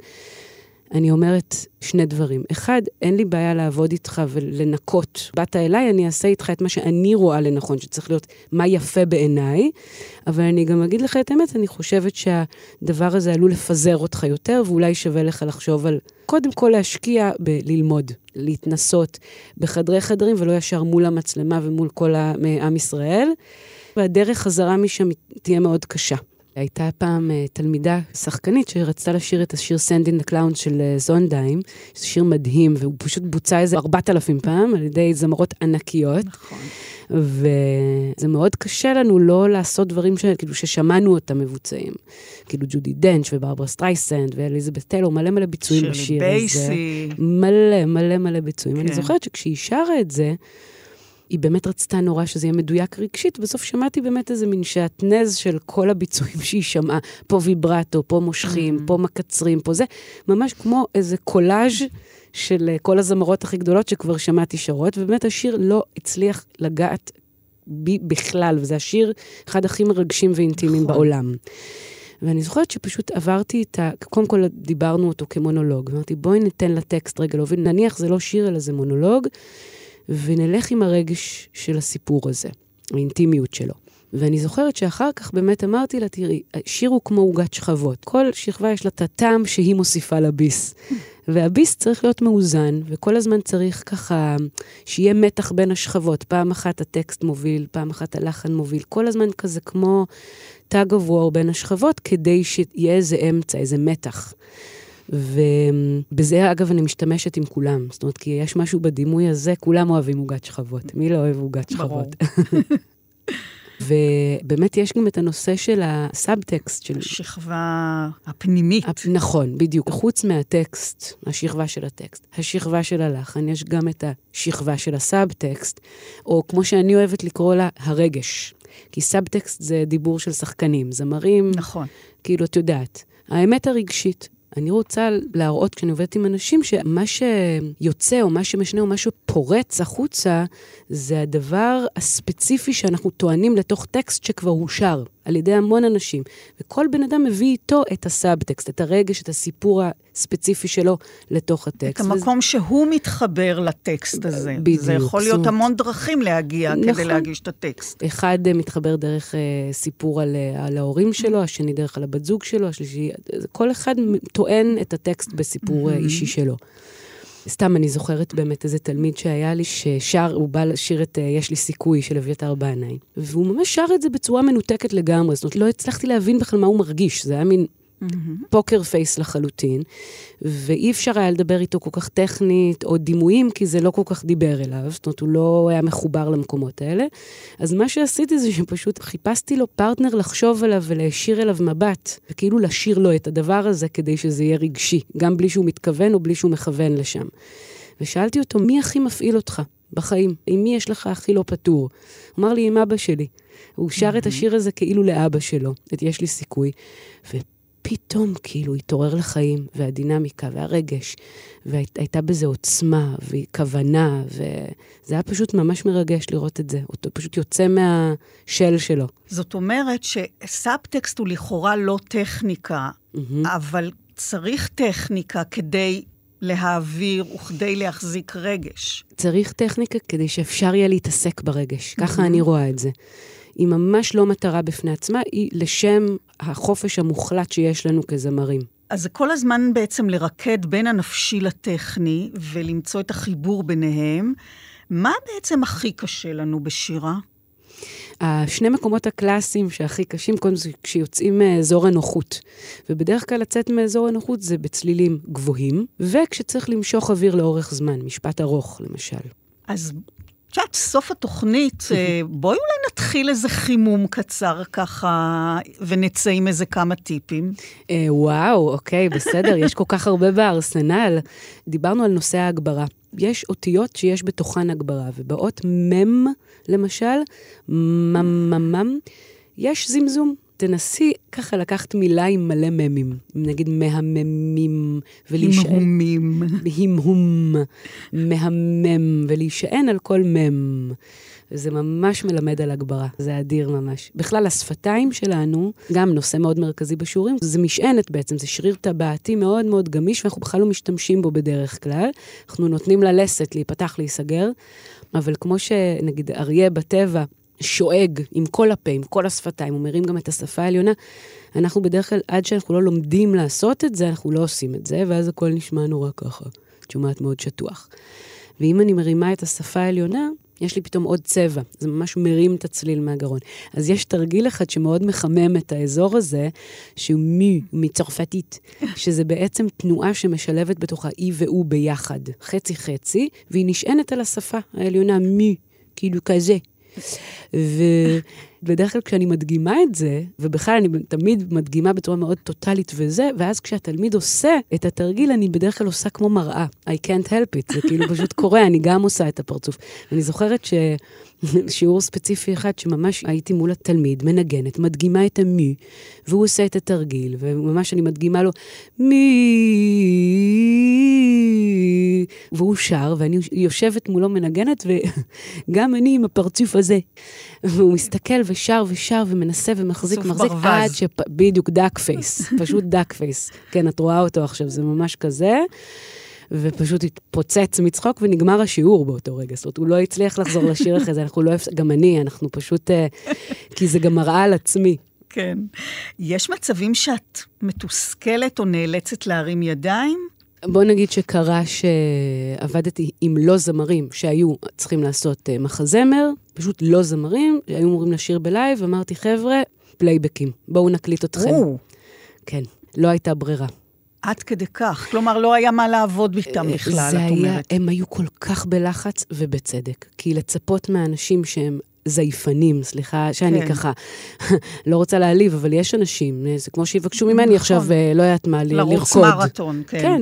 אני אומרת שני דברים. אחד, אין לי בעיה לעבוד איתך ולנקות. באת אליי, אני אעשה איתך את מה שאני רואה לנכון, שצריך להיות מה יפה בעיניי, אבל אני גם אגיד לך את האמת, אני חושבת שהדבר הזה עלול לפזר אותך יותר, ואולי שווה לך לחשוב על, קודם כל להשקיע בללמוד, להתנסות בחדרי חדרים, ולא ישר מול המצלמה ומול כל עם ישראל. והדרך חזרה משם תהיה מאוד קשה. הייתה פעם uh, תלמידה, שחקנית, שרצתה לשיר את השיר Send in the Clowns של uh, זונדהיים, שזה שיר מדהים, והוא פשוט בוצע איזה 4,000 פעם על ידי זמרות ענקיות. נכון. וזה מאוד קשה לנו לא לעשות דברים ש... כאילו, ששמענו אותם מבוצעים. כאילו ג'ודי דנץ' וברברה סטרייסנד ואליזבת טיילור, מלא מלא ביצועים בשיר הזה. שירלי בייסי. מלא מלא מלא ביצועים. כן. אני זוכרת שכשהיא שרה את זה, היא באמת רצתה נורא שזה יהיה מדויק רגשית, בסוף שמעתי באמת איזה מין שעטנז של כל הביצועים שהיא שמעה. פה ויברטו, פה מושכים, mm-hmm. פה מקצרים, פה זה. ממש כמו איזה קולאז' של אה, כל הזמרות הכי גדולות שכבר שמעתי שרות, ובאמת השיר לא הצליח לגעת בי בכלל, וזה השיר אחד הכי מרגשים ואינטימיים נכון. בעולם. ואני זוכרת שפשוט עברתי את ה... קודם כל דיברנו אותו כמונולוג. אמרתי, בואי ניתן לטקסט רגע להוביל, נניח זה לא שיר אלא זה מונולוג, ונלך עם הרגש של הסיפור הזה, האינטימיות שלו. ואני זוכרת שאחר כך באמת אמרתי לה, תראי, שיר הוא כמו עוגת שכבות. כל שכבה יש לה את הטעם שהיא מוסיפה לביס. והביס צריך להיות מאוזן, וכל הזמן צריך ככה שיהיה מתח בין השכבות. פעם אחת הטקסט מוביל, פעם אחת הלחן מוביל. כל הזמן כזה כמו tag of war בין השכבות, כדי שיהיה איזה אמצע, איזה מתח. ובזה, אגב, אני משתמשת עם כולם. זאת אומרת, כי יש משהו בדימוי הזה, כולם אוהבים עוגת שכבות. מי לא אוהב עוגת שכבות? ובאמת יש גם את הנושא של הסאבטקסט. של... השכבה הפנימית. הפ... נכון, בדיוק. חוץ מהטקסט, השכבה של הטקסט, השכבה של הלחן, יש גם את השכבה של הסאבטקסט, או כמו שאני אוהבת לקרוא לה, הרגש. כי סאבטקסט זה דיבור של שחקנים, זמרים, נכון. כאילו, את יודעת. האמת הרגשית. אני רוצה להראות, כשאני עובדת עם אנשים, שמה שיוצא, או מה שמשנה, או מה שפורץ החוצה, זה הדבר הספציפי שאנחנו טוענים לתוך טקסט שכבר אושר על ידי המון אנשים. וכל בן אדם מביא איתו את הסאבטקסט, את הרגש, את הסיפור הספציפי שלו לתוך הטקסט. את המקום וזה... שהוא מתחבר לטקסט הזה. בדיוק. זה יכול להיות זאת... המון דרכים להגיע נכון. כדי להגיש את הטקסט. אחד uh, מתחבר דרך uh, סיפור על, uh, על ההורים שלו, השני דרך על הבת זוג שלו, השלישי... כל אחד טוען את הטקסט בסיפור uh, אישי שלו. סתם, אני זוכרת באמת איזה תלמיד שהיה לי, ששר, הוא בא לשיר את "יש לי סיכוי" של אביתר בנאי, והוא ממש שר את זה בצורה מנותקת לגמרי. זאת אומרת, לא הצלחתי להבין בכלל מה הוא מרגיש. זה היה מין mm-hmm. poker face לחלוטין, ואי אפשר היה לדבר איתו כל כך טכנית או דימויים, כי זה לא כל כך דיבר אליו, זאת אומרת, הוא לא היה מחובר למקומות האלה. אז מה שעשיתי זה שפשוט חיפשתי לו פרטנר לחשוב עליו ולהישיר אליו מבט, וכאילו לשיר לו את הדבר הזה כדי שזה יהיה רגשי, גם בלי שהוא מתכוון או בלי שהוא מכוון לשם. ושאלתי אותו, מי הכי מפעיל אותך בחיים? עם מי יש לך הכי לא פתור? הוא אמר לי, עם אבא שלי. הוא שר את השיר הזה כאילו לאבא שלו, את יש לי סיכוי. פתאום כאילו התעורר לחיים, והדינמיקה, והרגש, והייתה בזה עוצמה, וכוונה, וזה היה פשוט ממש מרגש לראות את זה. אותו פשוט יוצא מהשל שלו. זאת אומרת שסאבטקסט הוא לכאורה לא טכניקה, mm-hmm. אבל צריך טכניקה כדי להעביר וכדי להחזיק רגש. צריך טכניקה כדי שאפשר יהיה להתעסק ברגש. ככה. אני רואה את זה. היא ממש לא מטרה בפני עצמה, היא לשם החופש המוחלט שיש לנו כזמרים. אז זה כל הזמן בעצם לרקד בין הנפשי לטכני ולמצוא את החיבור ביניהם. מה בעצם הכי קשה לנו בשירה? השני מקומות הקלאסיים שהכי קשים, קודם כל כשיוצאים מאזור הנוחות. ובדרך כלל לצאת מאזור הנוחות זה בצלילים גבוהים, וכשצריך למשוך אוויר לאורך זמן, משפט ארוך למשל. אז את יודעת, סוף התוכנית, אה, בואי אולי נתחיל איזה חימום קצר ככה, ונצא עם איזה כמה טיפים. אה, וואו, אוקיי, בסדר, יש כל כך הרבה בארסנל. דיברנו על נושא ההגברה. יש אותיות שיש בתוכן הגברה, ובאות מם, למשל, מממם, יש זמזום. תנסי ככה לקחת מילה עם מלא ממים, נגיד מהממים, ולהישען... המהומים. המהום, מהמם, ולהישען על כל מם. זה ממש מלמד על הגברה, זה אדיר ממש. בכלל, השפתיים שלנו, גם נושא מאוד מרכזי בשיעורים, זה משענת בעצם, זה שריר טבעתי מאוד מאוד גמיש, ואנחנו בכלל לא משתמשים בו בדרך כלל. אנחנו נותנים ללסת להיפתח, להיסגר, אבל כמו שנגיד אריה בטבע, שואג עם כל הפה, עם כל השפתיים, הוא מרים גם את השפה העליונה. אנחנו בדרך כלל, עד שאנחנו לא לומדים לעשות את זה, אנחנו לא עושים את זה, ואז הכל נשמע נורא ככה. את שומעת מאוד שטוח. ואם אני מרימה את השפה העליונה, יש לי פתאום עוד צבע, זה ממש מרים את הצליל מהגרון. אז יש תרגיל אחד שמאוד מחמם את האזור הזה, שהוא מי, מצרפתית, שזה בעצם תנועה שמשלבת בתוכה אי והוא ביחד, חצי-חצי, והיא נשענת על השפה העליונה מי, כאילו כזה. ובדרך כלל כשאני מדגימה את זה, ובכלל אני תמיד מדגימה בצורה מאוד טוטאלית וזה, ואז כשהתלמיד עושה את התרגיל, אני בדרך כלל עושה כמו מראה. I can't help it, זה כאילו פשוט קורה, אני גם עושה את הפרצוף. אני זוכרת ש... שיעור ספציפי אחד שממש הייתי מול התלמיד, מנגנת, מדגימה את המי, והוא עושה את התרגיל, וממש אני מדגימה לו מי, והוא שר, ואני יושבת מולו מנגנת, וגם אני עם הפרצוף הזה. והוא מסתכל ושר ושר ומנסה ומחזיק, מחזיק, עד ש... בדיוק, duck face, פשוט duck face. כן, את רואה אותו עכשיו, זה ממש כזה. ופשוט התפוצץ מצחוק ונגמר השיעור באותו רגע. זאת אומרת, הוא לא הצליח לחזור לשיר אחרי זה, אנחנו לא... גם אני, אנחנו פשוט... אה, כי זה גם מראה על עצמי. כן. יש מצבים שאת מתוסכלת או נאלצת להרים ידיים? בוא נגיד שקרה שעבדתי עם לא זמרים שהיו צריכים לעשות אה, מחזמר, פשוט לא זמרים, שהיו אמורים לשיר בלייב, אמרתי, חבר'ה, פלייבקים, בואו נקליט אתכם. או. כן, לא הייתה ברירה. עד כדי כך. כלומר, לא היה מה לעבוד איתם אה, בכלל, את אומרת. היה, הם היו כל כך בלחץ, ובצדק. כי לצפות מאנשים שהם זייפנים, סליחה שאני כן. ככה לא רוצה להעליב, אבל יש אנשים, זה כמו שיבקשו ממני נכון. עכשיו, אה, לא יודעת מה, לרקוד. לרוץ מרתון, כן. כן,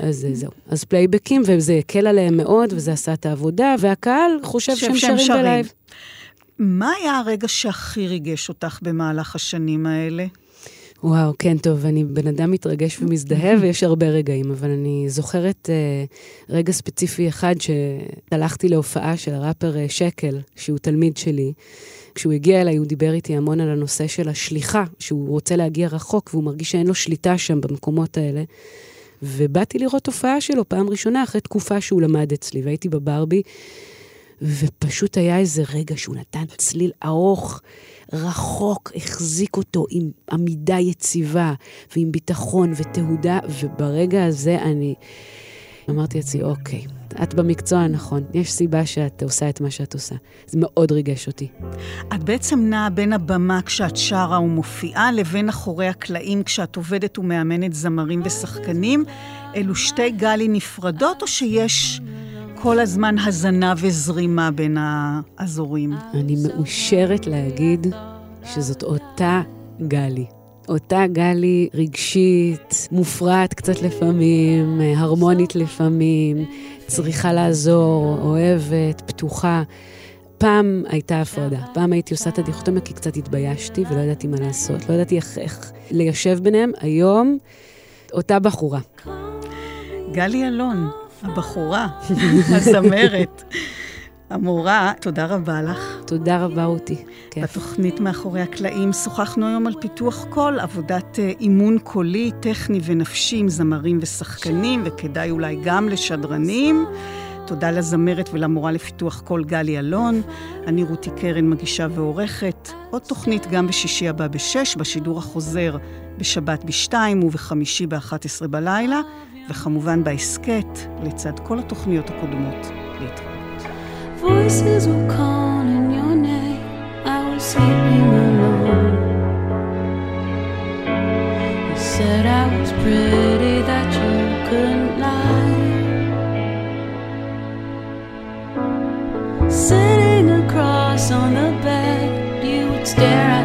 אז זהו. אז פלייבקים, וזה הקל עליהם מאוד, וזה עשה את העבודה, והקהל חושב שהם שרים בלייב. מה היה הרגע שהכי ריגש אותך במהלך השנים האלה? וואו, כן, טוב, אני בן אדם מתרגש ומזדהה, ויש הרבה רגעים, אבל אני זוכרת אה, רגע ספציפי אחד שהלכתי להופעה של הראפר אה, שקל, שהוא תלמיד שלי. כשהוא הגיע אליי, הוא דיבר איתי המון על הנושא של השליחה, שהוא רוצה להגיע רחוק, והוא מרגיש שאין לו שליטה שם במקומות האלה. ובאתי לראות הופעה שלו פעם ראשונה, אחרי תקופה שהוא למד אצלי, והייתי בברבי, ופשוט היה איזה רגע שהוא נתן צליל ארוך. רחוק, החזיק אותו עם עמידה יציבה ועם ביטחון ותהודה, וברגע הזה אני אמרתי לעצמי, אוקיי, את במקצוע הנכון, יש סיבה שאת עושה את מה שאת עושה. זה מאוד ריגש אותי. את בעצם נעה בין הבמה כשאת שרה ומופיעה, לבין אחורי הקלעים כשאת עובדת ומאמנת זמרים ושחקנים. אלו שתי גלי נפרדות, או שיש כל הזמן הזנה וזרימה בין האזורים. אני מאושרת להגיד שזאת אותה גלי. אותה גלי רגשית, מופרעת קצת לפעמים, הרמונית לפעמים, צריכה לעזור, אוהבת, פתוחה. פעם הייתה הפרדה, פעם הייתי עושה את הדיכוטומיה כי קצת התביישתי ולא ידעתי מה לעשות, לא ידעתי איך, איך ליישב ביניהם. היום, אותה בחורה. גלי אלון, הבחורה, הזמרת, המורה, תודה רבה לך. תודה רבה, רותי. בתוכנית מאחורי הקלעים שוחחנו היום על פיתוח קול, עבודת אה, אימון קולי, טכני ונפשי עם זמרים ושחקנים, וכדאי אולי גם לשדרנים. תודה לזמרת ולמורה לפיתוח קול גלי אלון. אני רותי קרן, מגישה ועורכת. עוד תוכנית גם בשישי הבא בשש, בשידור החוזר בשבת בשתיים ובחמישי באחת עשרה בלילה. וכמובן בהסכת, לצד כל התוכניות הקודמות. להתראות. Voices were calling your name, I was sleeping alone. You said I was pretty, that you couldn't lie. Sitting across on the bed, you would stare